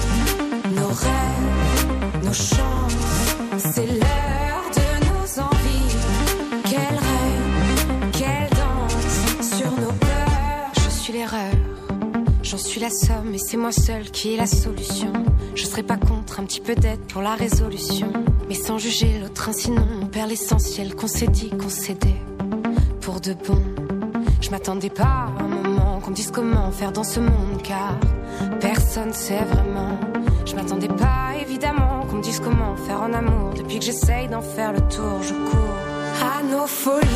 G: nos rêves, nos chances. C'est l'heure de nos envies. Quel rêve, quelle danse sur nos peurs. Je suis l'erreur. J'en suis la somme et c'est moi seule qui ai la solution. Je serai pas contre un petit peu d'aide pour la résolution. Mais sans juger l'autre, hein, sinon on perd l'essentiel qu'on s'est dit, qu'on s'aidait. Pour de bon, je m'attendais pas à un moment qu'on dise comment faire dans ce monde, car personne sait vraiment. Je m'attendais pas évidemment qu'on me dise comment faire en amour. Depuis que j'essaye d'en faire le tour, je cours à nos folies,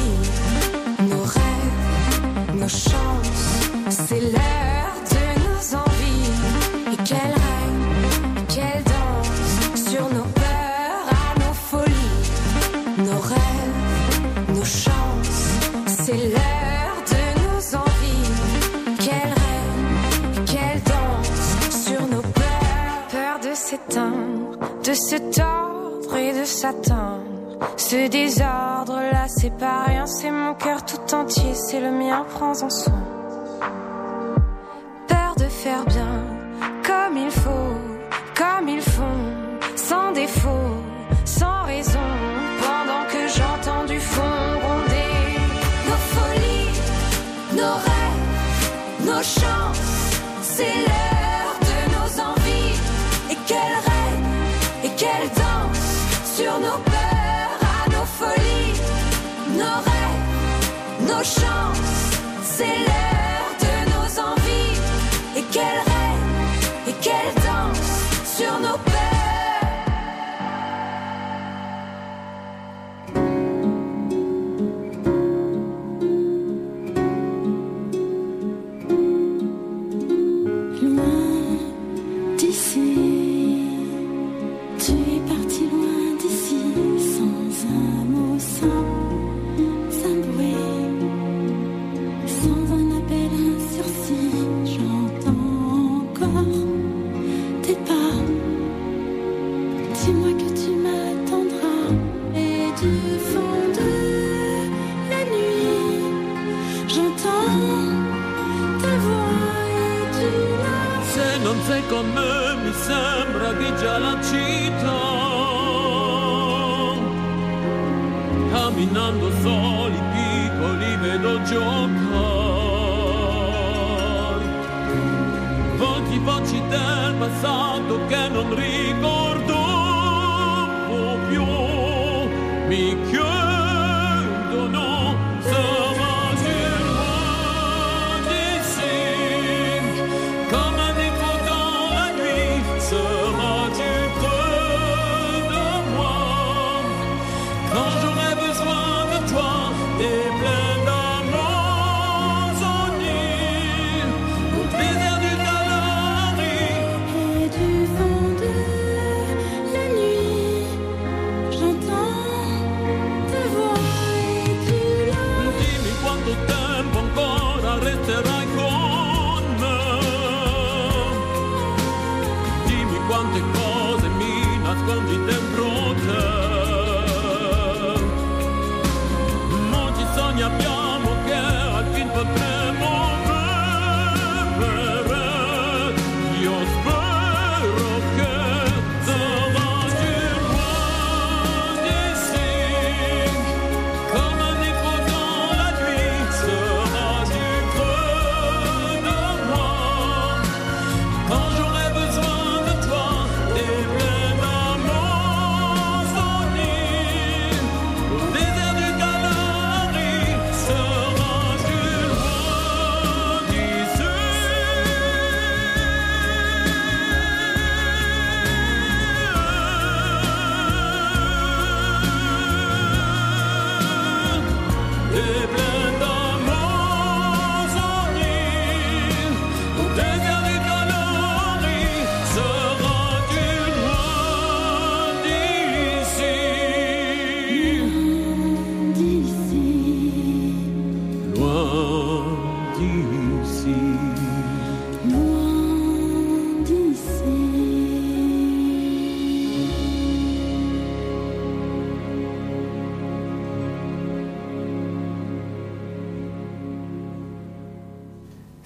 G: nos rêves, nos chances. C'est l'heure de se tordre et de s'atteindre. Ce désordre là, c'est pas rien, c'est mon cœur tout entier, c'est le mien, prends-en soin peur de faire bien comme il faut, comme ils font, sans défaut,
H: non sei con me mi sembra di già la città Camminando soli, piccoli, vedo giocare Volti voci del passato che non ricordo più. Mi chiedono
B: The right.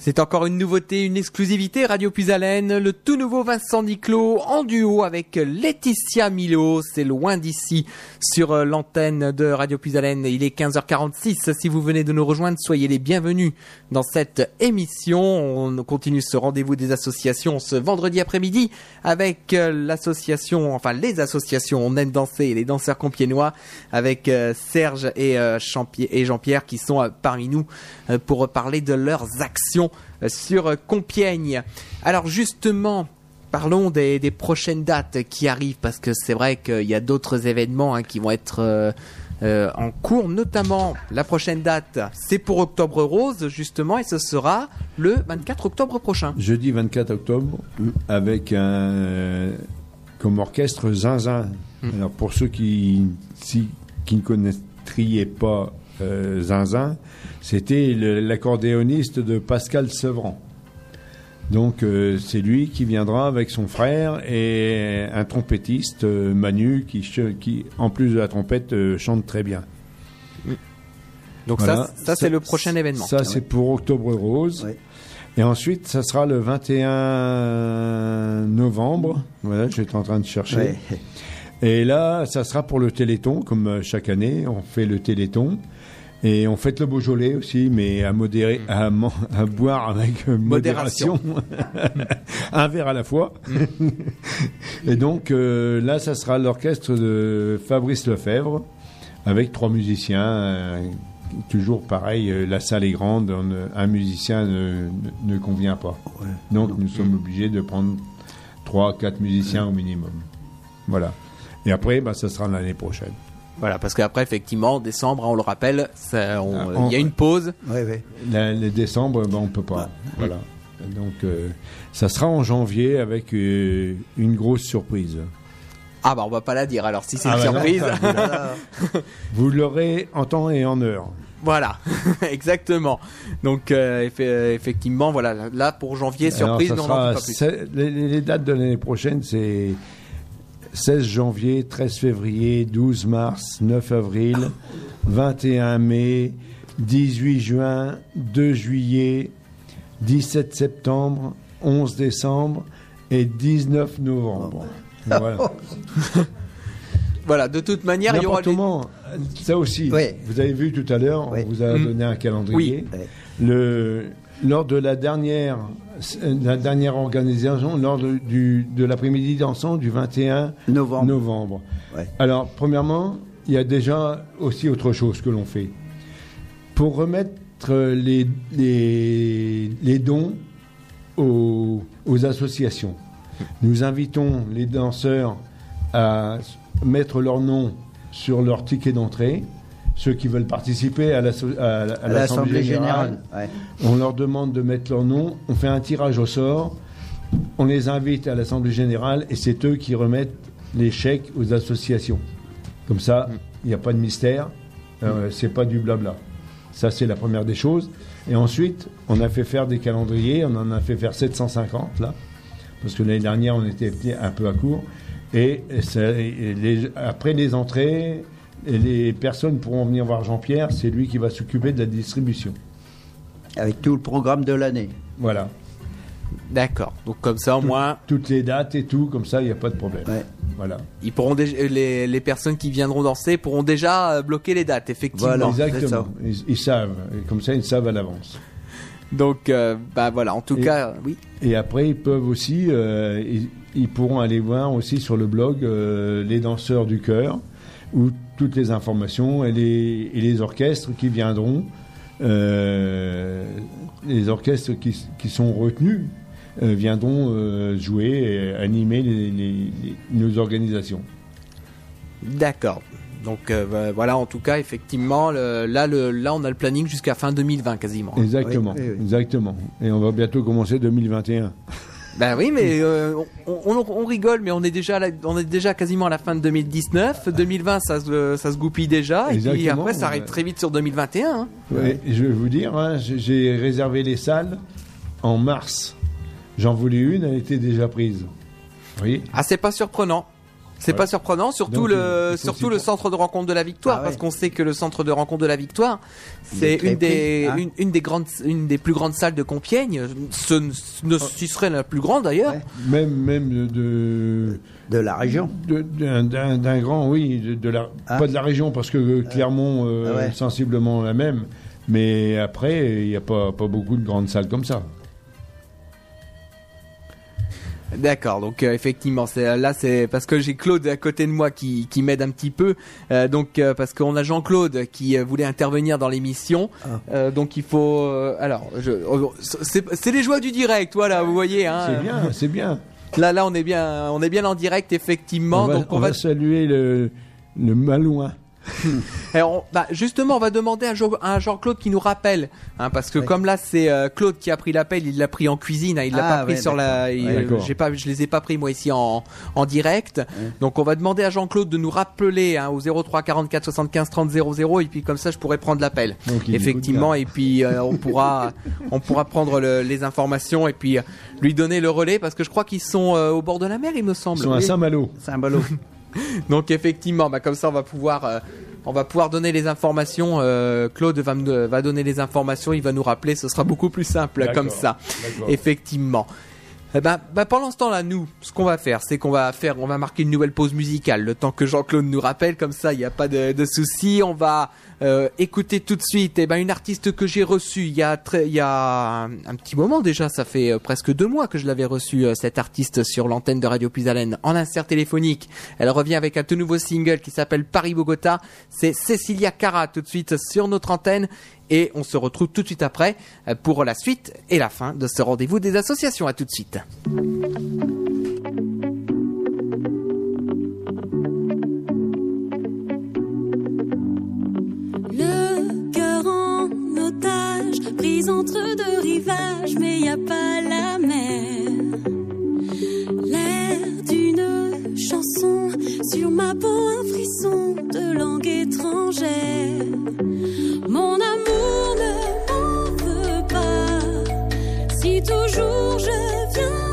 A: C'est encore une nouveauté, une exclusivité Radio Puisalène, le tout nouveau Vincent Niclot en duo avec Laetitia Milo, c'est loin d'ici sur euh, l'antenne de Radio Puisalène. Il est 15h46, si vous venez de nous rejoindre, soyez les bienvenus dans cette émission. On continue ce rendez-vous des associations ce vendredi après-midi avec euh, l'association, enfin les associations On aime danser et les danseurs compiénois avec euh, Serge et, Jean-Pierre qui sont parmi nous pour parler de leurs actions sur Compiègne. Alors justement, parlons des, des prochaines dates qui arrivent parce que c'est vrai qu'il y a d'autres événements hein, qui vont être euh, euh, en cours, notamment la prochaine date, c'est pour Octobre Rose justement et ce sera le 24 octobre prochain.
C: Jeudi 24 octobre, avec un comme orchestre Zinzin. Alors pour ceux qui, si- qui ne connaîtriez pas euh, Zinzin, c'était l'accordéoniste de Pascal Sevran. Donc euh, c'est lui qui viendra avec son frère et un trompettiste euh, Manu qui, qui en plus de la trompette euh, chante très bien.
A: Donc
C: Voilà.
A: ça, ça c'est le prochain événement.
C: Ça, c'est pour Octobre Rose.
D: Ouais.
C: Et ensuite, ça sera le 21 novembre. Voilà, j'étais en train de chercher.
D: Ouais.
C: Et là, ça sera pour le Téléthon, comme chaque année, on fait le Téléthon. Et on fête le Beaujolais aussi, mais à modérer, à, man- à boire avec euh, modération. Un verre à la fois. Et donc, euh, là, ça sera l'orchestre de Fabrice Lefebvre, avec trois musiciens. euh, toujours pareil, euh, la salle est grande, on un musicien ne, ne- ne convient pas. Donc, nous sommes obligés de prendre trois, quatre musiciens au minimum. Voilà. Et après, bah, ça sera l'année prochaine.
A: Voilà, parce qu'après effectivement, en décembre, hein, on le rappelle, ça-
C: Ah,
A: il y a une pause.
C: Le décembre, ben, on peut pas. Voilà. Donc, euh, ça sera en janvier avec euh, une grosse surprise.
A: Ah bah on va pas la dire alors si c'est
C: Ah
A: une
C: bah non.
A: surprise.
C: Vous l'aurez en temps et en heure.
A: voilà, exactement. Donc euh, eff- effectivement, voilà, là pour janvier,
C: Alors,
A: surprise,
C: ça
A: mais on
C: sera
A: n'en dit pas plus.
C: les, les dates de l'année prochaine, c'est 16 janvier, 13 février, 12 mars, 9 avril, 21 mai, 18 juin, 2 juillet, 17 septembre, 11 décembre et 19 novembre. Voilà.
A: Voilà, de toute manière, il y aura
C: comment, ça aussi, vous avez vu tout à l'heure, on vous a
A: Mm.
C: donné un calendrier.
D: Oui.
C: Le, lors de la dernière, la dernière organisation, lors de, du, de l'après-midi dansant du 21
D: Novembre.
C: novembre.
D: Ouais.
C: Alors, premièrement, il y a déjà aussi autre chose que l'on fait. Pour remettre les, les, les dons aux, aux associations, nous invitons les danseurs à mettre leur nom sur leur ticket d'entrée. Ceux qui veulent participer à
D: l'Assemblée générale. Ouais.
C: on leur demande de mettre leur nom, on fait un tirage au sort, on les invite à l'Assemblée générale et c'est eux qui remettent les chèques aux associations. Comme ça, il n'y a pas de mystère, euh, c'est pas du blabla. Ça, c'est la première des choses. Et ensuite, on a fait faire des calendriers, on en a fait faire 750 là, parce que l'année dernière, on était un peu à court. Et, ça- et les- après les entrées, et les personnes pourront venir voir Jean-Pierre, c'est lui qui va s'occuper de la distribution.
D: Avec tout le programme de l'année.
C: Voilà.
A: D'accord. Donc comme ça au moins,
C: Toutes les dates et tout, comme ça, il n'y a pas de problème.
D: Ouais.
C: Voilà.
A: ils pourront déjà, les, les personnes qui viendront danser pourront déjà euh, bloquer les dates, effectivement.
D: Voilà.
C: Exactement.
D: ça.
C: Ils, ils savent. Et comme ça, ils savent à l'avance.
A: Donc euh, bah voilà, en tout
C: Et-
A: cas, oui.
C: Et après, ils peuvent aussi, euh, ils, ils pourront aller voir aussi sur le blog euh, les danseurs du chœur, où toutes les informations et les, et les orchestres qui viendront, euh, les orchestres qui, qui sont retenus euh, viendront euh, jouer et animer les- les- les- nos organisations.
A: D'accord. Donc euh, bah, voilà, en tout cas, effectivement, le- là, le, là, on a le planning jusqu'à fin 2020 quasiment.
C: Exactement,
D: Oui, oui, oui.
C: exactement. Et on va bientôt commencer 2021.
A: Ben oui, mais euh, on, on- on rigole, mais on est déjà, à la- on est déjà quasiment à la fin de 2019. 2020, ça se, ça se goupille déjà, et puis après, ça arrive très vite sur 2021. hein.
C: Je vais vous dire, hein, j'ai- réservé les salles en mars. J'en voulais une, elle était déjà prise. Voyez
A: Ah, c'est pas surprenant. C'est
C: Ouais.
A: pas surprenant, surtout
C: Donc,
A: le surtout le centre de rencontre de la Victoire,
D: Ah ouais.
A: parce qu'on sait que le centre de rencontre de la Victoire, c'est une des
D: pris, hein.
A: une, une des grandes une des plus grandes salles de Compiègne. Ce ne ce serait la plus grande d'ailleurs.
D: Ouais.
C: Même, même de, de,
D: la région.
C: de- d'un, grand, oui, de, de la,
D: Ah.
C: pas de la région, parce que euh, Clermont, euh,
D: Ah ouais.
C: sensiblement la même. Mais après, il n'y a pas, pas beaucoup de grandes salles comme ça.
A: D'accord, donc euh, effectivement, c'est là c'est parce que j'ai Claude à côté de moi qui, qui m'aide un petit peu, Euh, donc euh, parce qu'on a Jean-Claude qui euh, voulait intervenir dans l'émission,
D: Ah.
A: Euh, donc il faut euh, alors je oh, c'est c'est les joies du direct, voilà, vous voyez hein.
C: C'est bien, c'est bien.
A: Là là on est bien on est bien en direct effectivement,
C: on va,
A: donc on,
C: on
A: va,
C: va saluer le, le Malouin.
A: Alors, on- bah, justement, on va demander à, Jo- à Jean-Claude qui nous rappelle, hein, parce que
D: Ouais.
A: comme là c'est euh, Claude qui a pris l'appel, il l'a pris en cuisine, hein, il l'a
D: Ah,
A: pas pris
D: ouais,
A: sur la,
D: d'accord.
A: il-
C: Ouais, d'accord.
A: j'ai pas, je les ai pas pris moi ici en, en direct. Donc on va demander à Jean-Claude de nous rappeler hein, au 03 44 75 30 00 et puis comme ça je pourrais prendre l'appel.
C: Donc, il
A: Effectivement, et puis euh, on pourra, on pourra prendre le- les informations et puis euh, lui donner le relais parce que je crois qu'ils sont euh, au bord de la mer, il me semble.
C: Ils sont à. Saint-Malo.
D: Saint-Malo.
A: Donc effectivement, bah, comme ça on va pouvoir, euh, on va pouvoir donner les informations. euh, Claude va, me- va donner les informations, il va nous rappeler, ce sera beaucoup plus simple comme ça. Effectivement. Eh ben, bah, pendant ce temps-là, nous, ce qu'on va faire, c'est qu'on va faire, on va marquer une nouvelle pause musicale, le temps que Jean-Claude nous rappelle, comme ça, il n'y a pas de, de souci. On va euh, écouter tout de suite, eh ben, une artiste que j'ai reçue il y a très, il y a un, petit moment déjà, ça fait euh, presque deux mois que je l'avais reçue euh, cette artiste sur l'antenne de Radio Puisalène en insert téléphonique. Elle revient avec un tout nouveau single qui s'appelle Paris Bogota. C'est Cecilia Cara tout de suite sur notre antenne. Et on se retrouve tout de suite après pour la suite et la fin de ce rendez-vous des associations. À tout de suite.
I: En otage, prise entre deux rivages, mais y a pas la mer. L'air d'une chanson, sur ma peau un frisson de langue étrangère. Mon amour ne m'en veut pas, si toujours je viens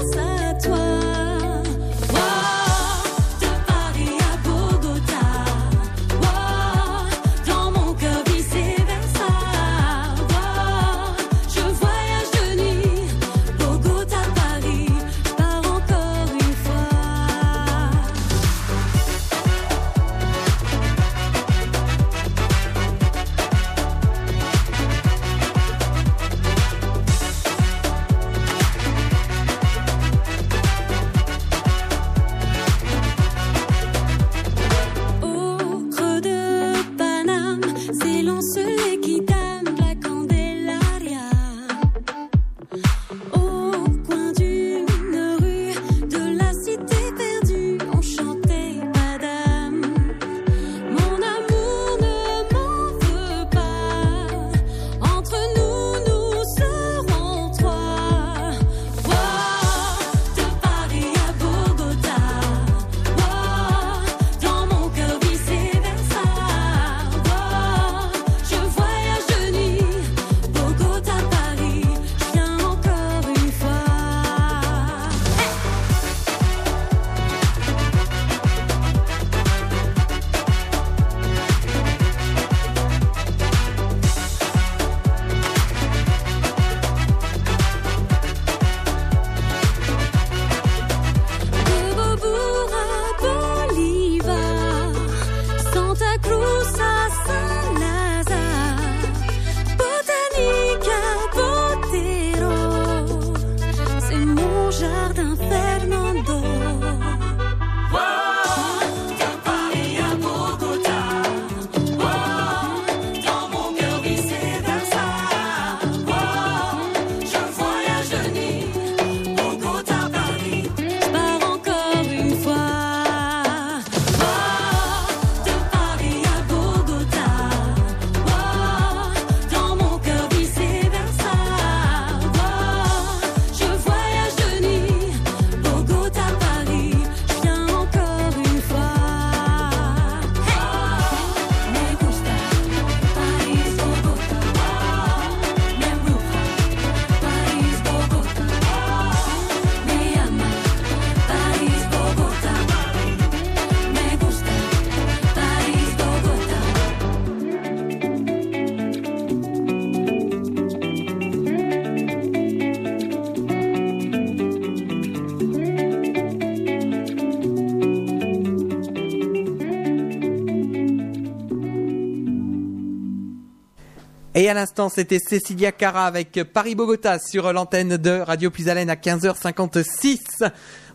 A: Et à l'instant, c'était Cécilia Cara avec Paris-Bogota sur l'antenne de Radio Puisalène à 15h56.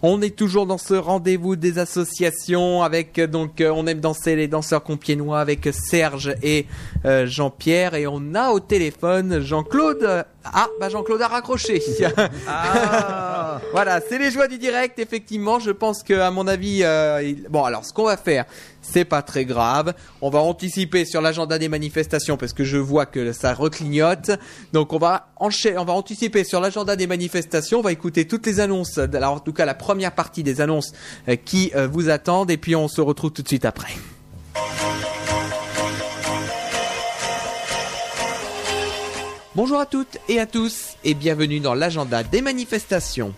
A: On est toujours dans ce rendez-vous des associations avec euh, donc euh, on aime danser les danseurs compiénois avec Serge et euh, Jean-Pierre et on a au téléphone Jean-Claude. Ah bah Jean-Claude a raccroché. voilà, c'est les joies du direct. Effectivement, je pense que à mon avis, euh, il- bon alors ce qu'on va faire, c'est pas très grave. On va anticiper sur l'agenda des manifestations parce que je vois que ça reclignote. Donc on va enchaîner, on va anticiper sur l'agenda des manifestations. On va écouter toutes les annonces, en tout cas la première partie des annonces euh, qui euh, vous attendent et puis on se retrouve tout de suite après. Bonjour à toutes et à tous et bienvenue dans l'agenda des manifestations.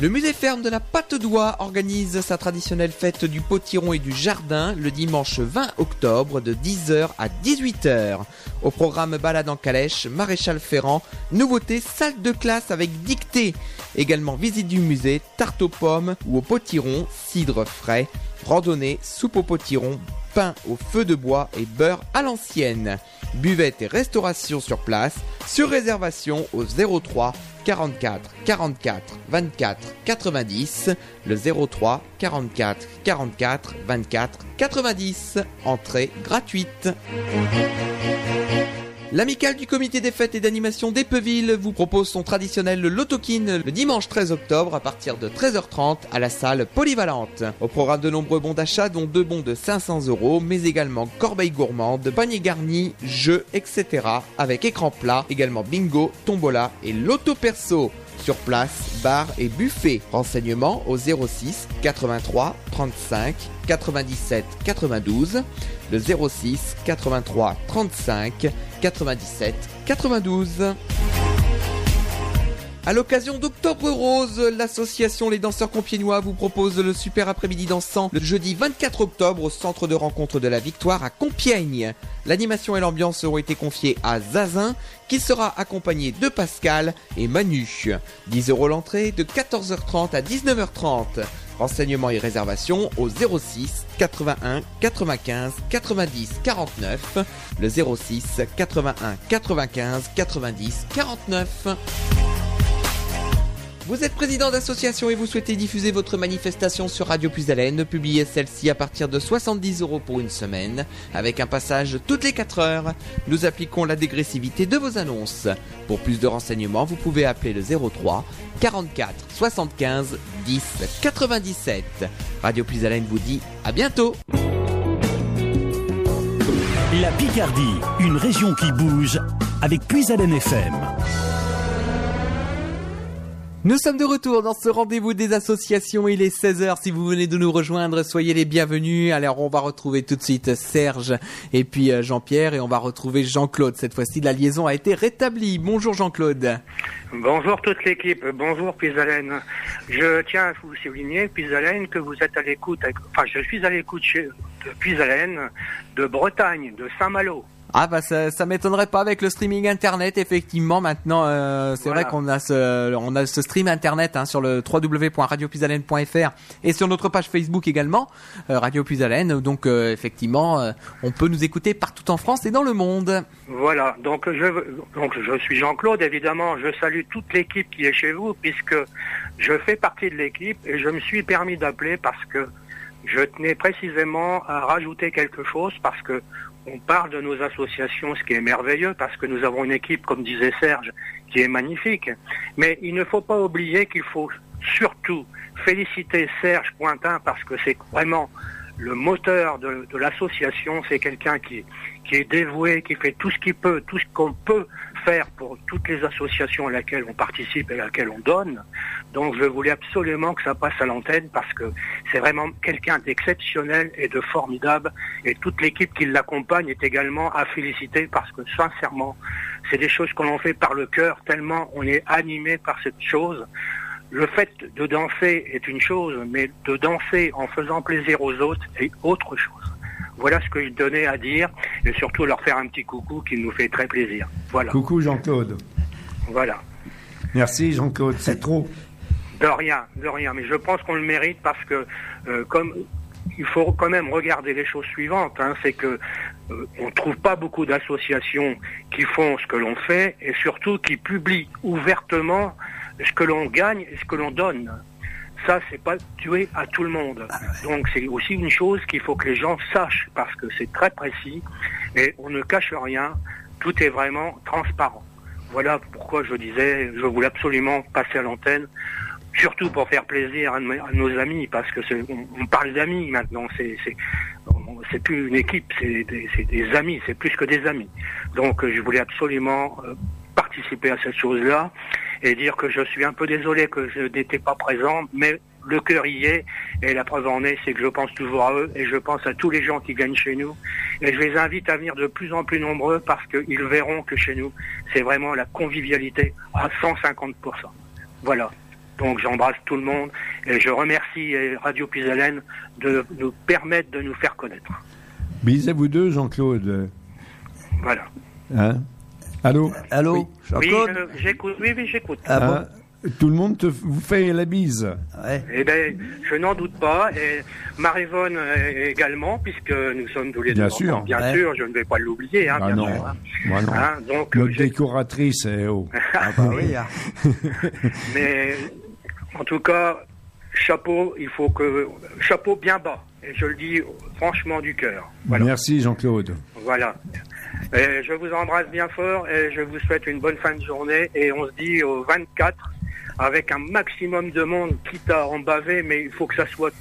A: Le musée ferme de la Pâte d'Oie organise sa traditionnelle fête du potiron et du jardin le dimanche 20 octobre de 10h à 18h. Au programme balade en calèche, maréchal Ferrand, nouveauté salle de classe avec dictée. Également visite du musée, tarte aux pommes ou au potiron, cidre frais, randonnée, soupe au potiron, pain au feu de bois et beurre à l'ancienne. Buvette et restauration sur place, sur réservation au 03 44 44 24 90, le 03 44 44 24 90, entrée gratuite. L'amicale du comité des fêtes et d'animation d'Epeville vous propose son traditionnel Lotokin le dimanche 13 octobre à partir de 13h30 à la salle polyvalente. Au programme de nombreux bons d'achat dont deux bons de 500 euros mais également corbeille gourmande, panier garni, jeux, etc. avec écran plat, également bingo, tombola et loto perso. Sur place, bar et buffet. Renseignements au 06 83 35 97 92, le 06 83 35 97 92. À l'occasion d'Octobre Rose, l'association Les Danseurs Compiègnois vous propose le super après-midi dansant le jeudi 24 octobre au centre de rencontre de la Victoire à Compiègne. L'animation et l'ambiance auront été confiées à Zazin, qui sera accompagné de Pascal et Manu. 10 euros l'entrée de 14h30 à 19h30. Renseignements et réservations au 06 81 95 90 49, le 06 81 95 90 49. Vous êtes président d'association et vous souhaitez diffuser votre manifestation sur Radio Puisalène, publiez celle-ci à partir de 70 euros pour une semaine, avec un passage toutes les 4 heures. Nous appliquons la dégressivité de vos annonces. Pour plus de renseignements, vous pouvez appeler le 03 44 75 10 97. Radio Puisalène vous dit à bientôt.
J: La Picardie, une région qui bouge avec Puisalène FM.
A: Nous sommes de retour dans ce rendez-vous des associations. Il est 16h. Si vous venez de nous rejoindre, soyez les bienvenus. Alors, on va retrouver tout de suite Serge et puis euh, Jean-Pierre et on va retrouver Jean-Claude. Cette fois-ci, la liaison a été rétablie. Bonjour Jean-Claude.
K: Bonjour toute l'équipe, bonjour Pisalène. Je tiens à vous souligner, Pisalène, que vous êtes à l'écoute, enfin je suis à l'écoute de de Bretagne, de Saint-Malo.
A: Ah bah ça, ça m'étonnerait pas avec le streaming internet effectivement maintenant euh, c'est
K: Voilà.
A: vrai qu'on a ce on a ce stream internet hein, sur le www.radiopuisalène.fr et sur notre page Facebook également euh, Radio Puisalène donc euh, effectivement euh, on peut nous écouter partout en France et dans le monde.
K: Voilà, donc je, donc je suis Jean-Claude, évidemment, je salue toute l'équipe qui est chez vous, puisque je fais partie de l'équipe et je me suis permis d'appeler parce que je tenais précisément à rajouter quelque chose, parce que on parle de nos associations, ce qui est merveilleux, parce que nous avons une équipe, comme disait Serge, qui est magnifique. Mais il ne faut pas oublier qu'il faut surtout féliciter Serge Pointin, parce que c'est vraiment le moteur de, l'association, c'est quelqu'un qui est dévoué, qui fait tout ce qu'il peut, tout ce qu'on peut faire pour toutes les associations à laquelle on participe et à laquelle on donne. Donc je voulais absolument que ça passe à l'antenne parce que c'est vraiment quelqu'un d'exceptionnel et de formidable et toute l'équipe qui l'accompagne est également à féliciter parce que sincèrement, c'est des choses qu'on en fait par le cœur tellement on est animé par cette chose. Le fait de danser est une chose, mais de danser en faisant plaisir aux autres est autre chose. Voilà ce que je tenais à dire et surtout leur faire un petit coucou qui nous fait très plaisir. Voilà,
C: Coucou Jean-Claude.
K: voilà.
C: Merci Jean-Claude, c'est trop.
K: De rien, de rien. Mais je pense qu'on le mérite parce que, euh, comme il faut quand même regarder les choses suivantes, hein, c'est que euh, on ne trouve pas beaucoup d'associations qui font ce que l'on fait et surtout qui publient ouvertement ce que l'on gagne et ce que l'on donne. Ça, c'est pas tué à tout le monde. Donc, c'est aussi une chose qu'il faut que les gens sachent parce que c'est très précis et on ne cache rien. Tout est vraiment transparent. Voilà pourquoi je disais, je voulais absolument passer à l'antenne, surtout pour faire plaisir à, nos- amis, parce que on, on parle d'amis maintenant. C'est c'est plus une équipe, c'est des, amis, c'est plus que des amis. Donc, je voulais absolument euh, participer à cette chose-là et dire que je suis un peu désolé que je n'étais pas présent, mais le cœur y est, et la preuve en est, c'est que je pense toujours à eux, et je pense à tous les gens qui gagnent chez nous, et je les invite à venir de plus en plus nombreux, parce qu'ils verront que chez nous, c'est vraiment la convivialité à 150%. Voilà. Donc j'embrasse tout le monde, et je remercie euh, Radio Pisalène de nous permettre de nous faire connaître.
C: Bis à vous deux, Jean-Claude.
K: Voilà.
C: Hein? Allô
D: Allô,
K: Oui,
D: Jean-Claude
K: j'écoute, oui, oui, j'écoute.
D: Ah bon
C: Hein Tout le monde te, vous fait la bise.
D: Ouais.
K: Eh ben, je n'en doute pas. Et Marivonne euh, également, puisque nous sommes tous les
C: Bien
K: deux
C: sûr.
K: Bien
D: Ouais.
K: sûr, je ne vais pas l'oublier, hein,
C: Ah
K: bien
C: non.
K: sûr. hein.
C: Moi, non.
K: Hein, donc,
C: Notre décoratrice, eh oh.
D: Ah bah oui. hein.
K: mais en tout cas, chapeau, il faut que chapeau bien bas. Et je le dis franchement du cœur. Voilà.
C: Merci, Jean-Claude.
K: Voilà. Et je vous embrasse bien fort et je vous souhaite une bonne fin de journée. Et on se dit au 24 avec un maximum de monde, quitte à en baver, mais il faut que ça soit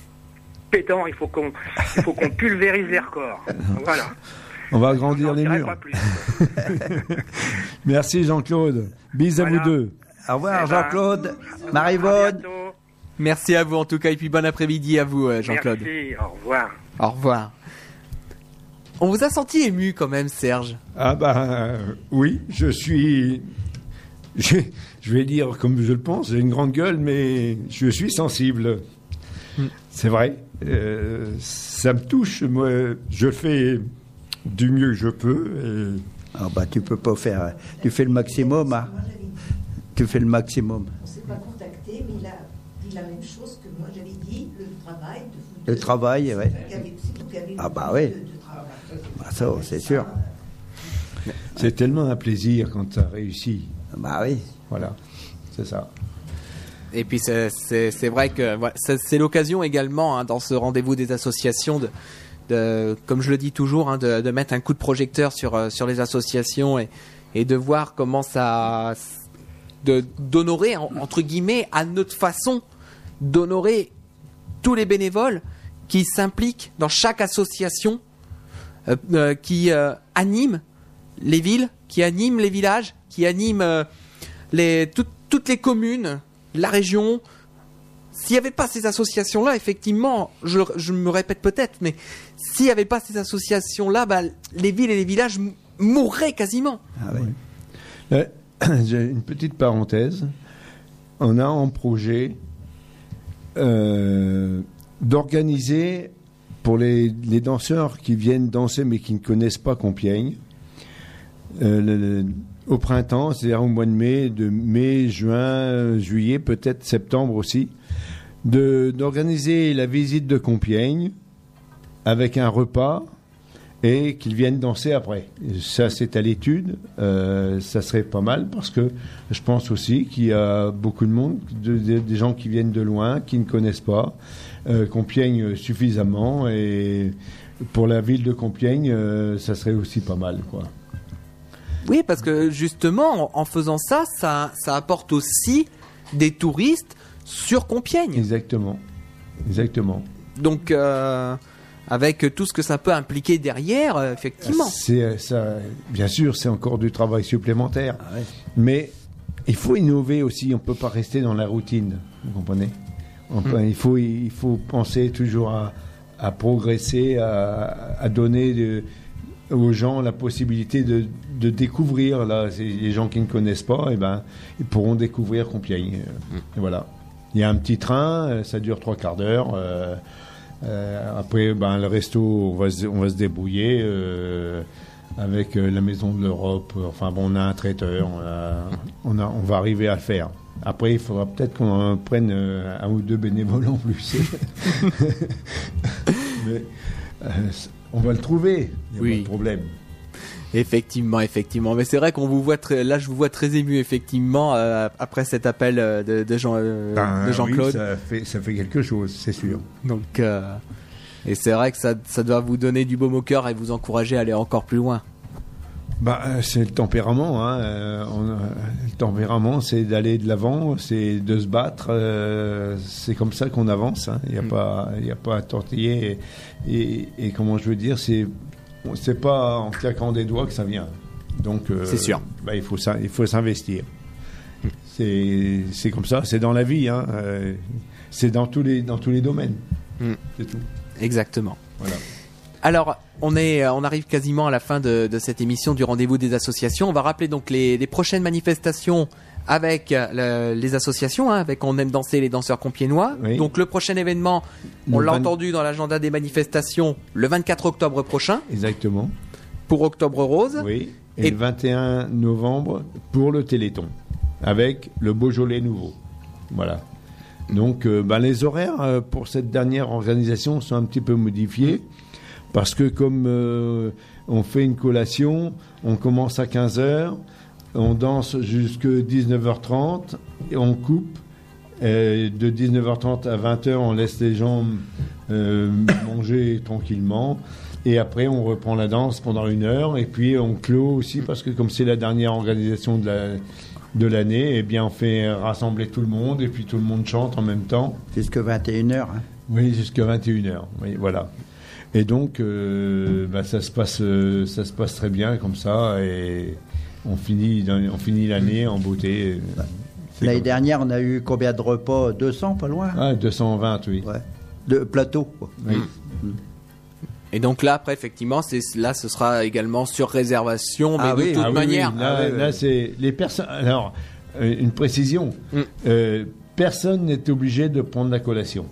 K: pétant. Il faut qu'on, il faut qu'on pulvérise les records. Voilà.
C: On va agrandir les murs.
K: pas plus.
C: Merci, Jean-Claude. Bis à vous deux.
D: Au revoir,
K: Eh ben,
D: Jean-Claude. Marivonne.
K: bientôt.
A: Merci à vous en tout cas, et puis bon après-midi à vous, euh, Jean-Claude.
K: Merci. Au revoir.
A: Au revoir. On vous a senti ému quand même, Serge.
C: Ah bah oui, je suis... Je, je vais dire comme je le pense, j'ai une grande gueule, mais je suis sensible. C'est vrai. Euh, ça me touche. Moi, je fais du mieux que je peux. et
D: Ah bah tu peux pas faire. Tu fais le maximum. hein. Tu fais le maximum.
L: On ne s'est pas contacté, mais il a dit la même chose que moi j'avais dit, le travail. De
D: Le travail,
L: avez
D: Ah bah oui.
L: de- de travail.
D: Bah ça, c'est sûr.
C: C'est tellement un plaisir quand tu as réussi.
D: Bah oui.
C: Voilà, c'est ça.
A: Et puis c'est- vrai que c'est l'occasion également hein, dans ce rendez-vous des associations de, de comme je le dis toujours, hein, de, de mettre un coup de projecteur sur euh, sur les associations et, et de voir comment ça d'honorer en- entre guillemets à notre façon d'honorer tous les bénévoles qui s'impliquent dans chaque association qui euh, anime les villes, qui anime les villages, qui anime euh, les, tout- toutes les communes, la région. S'il n'y avait pas ces associations-là, effectivement, je, me répète peut-être, mais s'il n'y avait pas ces associations-là, bah, les villes et les villages mourraient quasiment.
D: Ah oui.
C: Euh, J'ai une petite parenthèse. On a en projet euh, d'organiser pour les, danseurs qui viennent danser mais qui ne connaissent pas Compiègne, euh, au printemps, c'est-à-dire au mois de mai, de mai, juin, juillet, peut-être septembre aussi, d'organiser la visite de Compiègne avec un repas et qu'ils viennent danser après. Ça, c'est à l'étude. Euh, ça serait pas mal parce que je pense aussi qu'il y a beaucoup de monde, de- de- des gens qui viennent de loin, qui ne connaissent pas euh, Compiègne suffisamment. Et pour la ville de Compiègne, euh, ça serait aussi pas mal, quoi.
A: Oui, parce que justement, en en faisant ça, ça, ça apporte aussi des touristes sur Compiègne.
C: Exactement. Exactement.
A: Donc, euh, avec tout ce que ça peut impliquer derrière, euh, effectivement.
C: C'est euh, ça. Bien sûr, c'est encore du travail supplémentaire.
D: Ah ouais.
C: Mais il faut innover aussi. On peut pas rester dans la routine. Vous comprenez? On peut- il, faut, il faut penser toujours à, à progresser, à, à donner de- aux gens la possibilité de, de découvrir. Là, les gens qui ne connaissent pas, et ben, ils pourront découvrir Compiègne. Et voilà. Il y a un petit train, euh, ça dure trois quarts d'heure. euh, euh, après, ben, le resto, on va se, on va se débrouiller euh, avec euh, la Maison de l'Europe. Enfin, bon, on a un traiteur, on, a- on, a- on va arriver à le faire. Après, il faudra peut-être qu'on en prenne un ou deux bénévoles en plus. Mais, on va le trouver. Il y a
A: Oui.
C: pas de problème.
A: Effectivement, effectivement. Mais c'est vrai qu'on vous voit très, là, je vous vois très ému, effectivement, euh, après cet appel euh, de, de Jean, euh,
C: Ben,
A: de Jean-Claude.
C: oui, ça, fait, ça fait quelque chose, c'est sûr.
A: Donc, euh, et c'est vrai que ça, ça doit vous donner du baume au cœur et vous encourager à aller encore plus loin.
C: Bah, c'est le tempérament. Hein. on a- le tempérament, c'est d'aller de l'avant, c'est de se battre. c'est comme ça qu'on avance. hein. Il n'y a,
A: Mm.
C: pas- y a pas à tortiller. Et, et- et comment je veux dire, c'est c'est pas en claquant des doigts que ça vient. Donc, euh,
A: C'est sûr.
C: bah, il faut il faut s'investir. C'est c'est comme ça. C'est dans la vie. Hein. euh, c'est dans tous les dans tous les domaines.
A: Mm.
C: C'est tout.
A: Exactement.
C: Voilà.
A: Alors, on est, euh, on arrive quasiment à la fin de, de cette émission du rendez-vous des associations. On va rappeler donc les, les prochaines manifestations avec euh, le- les associations, hein, avec On aime danser les danseurs compiénois.
C: Oui.
A: Donc le prochain événement, on l'a
C: 20
A: entendu dans l'agenda des manifestations, le 24 octobre prochain
C: Exactement.
A: pour Octobre Rose.
C: Oui. Et,
A: Et-
C: le 21 novembre pour le Téléthon, avec le Beaujolais nouveau. Voilà. Donc, euh, ben, les horaires euh, pour cette dernière organisation sont un petit peu modifiés, parce que comme euh, on fait une collation, on commence à 15h, on danse jusqu'à 19h30, et on coupe. De 19h30 à 20h, on laisse les gens euh, manger tranquillement. Et après, on reprend la danse pendant une heure. Et puis, on clôt aussi, parce que comme c'est la dernière organisation de la- de l'année, eh bien, on fait rassembler tout le monde. Et puis, tout le monde chante en même temps.
D: Jusque 21h. hein.
C: Oui, jusqu'à 21h. Oui, voilà. Et donc, euh, bah, ça, se passe, euh, ça se passe très bien comme ça. Et on finit, on finit l'année en beauté.
D: L'année
C: comme-
D: dernière, on a eu combien de repas? 200, pas loin?
C: Ah, 220, oui.
D: Ouais. De plateau. quoi.
C: Oui.
A: Et donc là, après, effectivement, c'est là, ce sera également sur réservation, mais
D: Ah
A: de
D: oui,
A: toute
C: Ah
A: manière.
C: oui, là,
D: Ah oui, oui.
C: là, c'est les personnes. Alors, euh, une précision.
A: Mm.
C: Euh, personne n'est obligé de prendre la collation.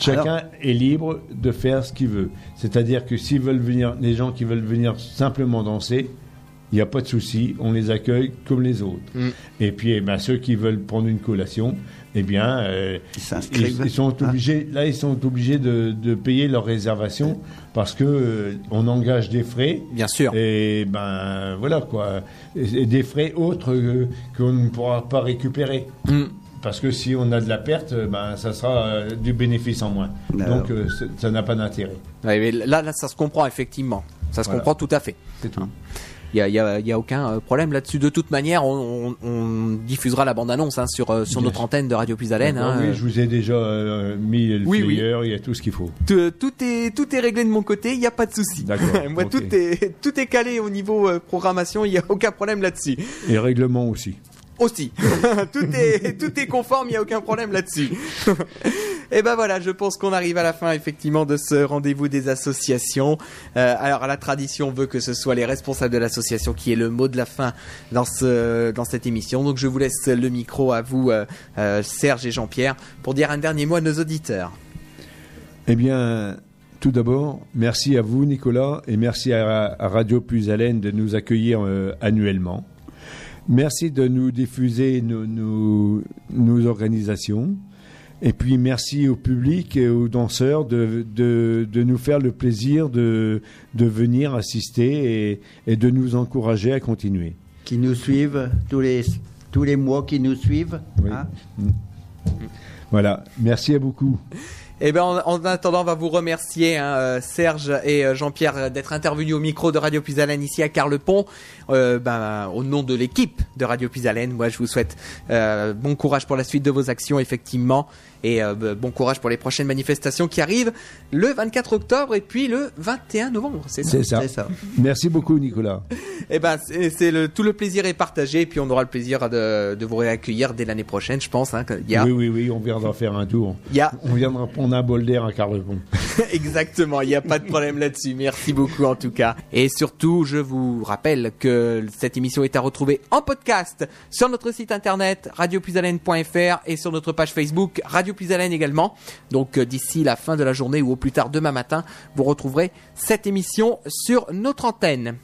C: Chacun est libre de faire ce qu'il veut. C'est-à-dire que s'ils veulent venir, les gens qui veulent venir simplement danser, il n'y a pas de souci, on les accueille comme les autres.
A: Mm.
C: Et puis, eh ben, ceux qui veulent prendre une collation, eh bien, euh,
D: Ils s'inscrivent.
C: ils, ils sont
D: Hein
C: obligés. Là, ils sont obligés de, de payer leur réservation parce que euh, on engage des frais.
A: Bien sûr.
C: Et ben voilà quoi. Et, et des frais autres euh, qu'on ne pourra pas récupérer.
A: Mm.
C: Parce que si on a de la perte, euh, ben ça sera euh, du bénéfice en moins.
D: Alors.
C: Donc euh, ça n'a pas d'intérêt.
A: Ouais, là, là, ça se comprend effectivement. Ça se
C: Voilà.
A: comprend tout à fait.
C: C'est tout.
A: Il y a, a- a aucun euh, problème là-dessus. De toute manière, on, on- on diffusera la bande-annonce hein, sur, euh, sur notre antenne de Radio.
C: D'accord,
A: hein.
C: oui, je vous ai déjà euh, mis le
A: Oui, oui.
C: flyer, il y a tout ce qu'il faut.
A: Tout, tout est tout est réglé de mon côté, il n'y a pas de souci.
C: D'accord,
A: Moi, tout est tout est calé au niveau euh, programmation, il n'y a aucun problème là-dessus.
C: Et règlement aussi.
A: Aussi, tout est tout est conforme, il n'y a aucun problème là-dessus. Et ben voilà, je pense qu'on arrive à la fin effectivement de ce rendez-vous des associations. Euh, alors la tradition veut que ce soit les responsables de l'association qui aient le mot de la fin dans ce dans cette émission. Donc je vous laisse le micro à vous, euh, euh, Serge et Jean-Pierre, pour dire un dernier mot à nos auditeurs.
C: Eh bien, tout d'abord, merci à vous, Nicolas, et merci à, Radio Plus Haleine de nous accueillir annuellement. Merci de nous diffuser nos, nos- nos organisations. Et puis, merci au public et aux danseurs de, de, de nous faire le plaisir de, de venir assister et, et de nous encourager à continuer.
D: Qui nous suivent tous les, tous les mois, qui nous suivent.
C: Oui.
D: hein.
C: Voilà, merci à beaucoup.
A: Eh ben, en, en attendant, on va vous remercier, hein, euh, Serge et euh, Jean-Pierre, d'être intervenus au micro de Radio Puisalène ici à Carlepont. Euh, ben, au nom de l'équipe de Radio Puisalène, moi, je vous souhaite euh, bon courage pour la suite de vos actions, effectivement, et euh, ben, bon courage pour les prochaines manifestations qui arrivent le 24 octobre et puis le 21 novembre. C'est ça?
C: C'est ça.
D: Ça.
C: Merci beaucoup, Nicolas.
A: Eh ben, c'est le tout le plaisir est partagé, et puis on aura le plaisir de, de vous réaccueillir dès l'année prochaine, je pense. Hein, y a,
C: Oui, oui, oui, on viendra faire un tour.
A: y a
C: On viendra prendre un bol d'air à Carlepont.
A: Exactement, il n'y a pas de problème là-dessus. Merci beaucoup en tout cas. Et surtout, je vous rappelle que cette émission est à retrouver en podcast sur notre site internet radiopuisalène.fr et sur notre page Facebook Radio Puisalène également. Donc euh, d'ici la fin de la journée ou au plus tard demain matin, vous retrouverez cette émission sur notre antenne.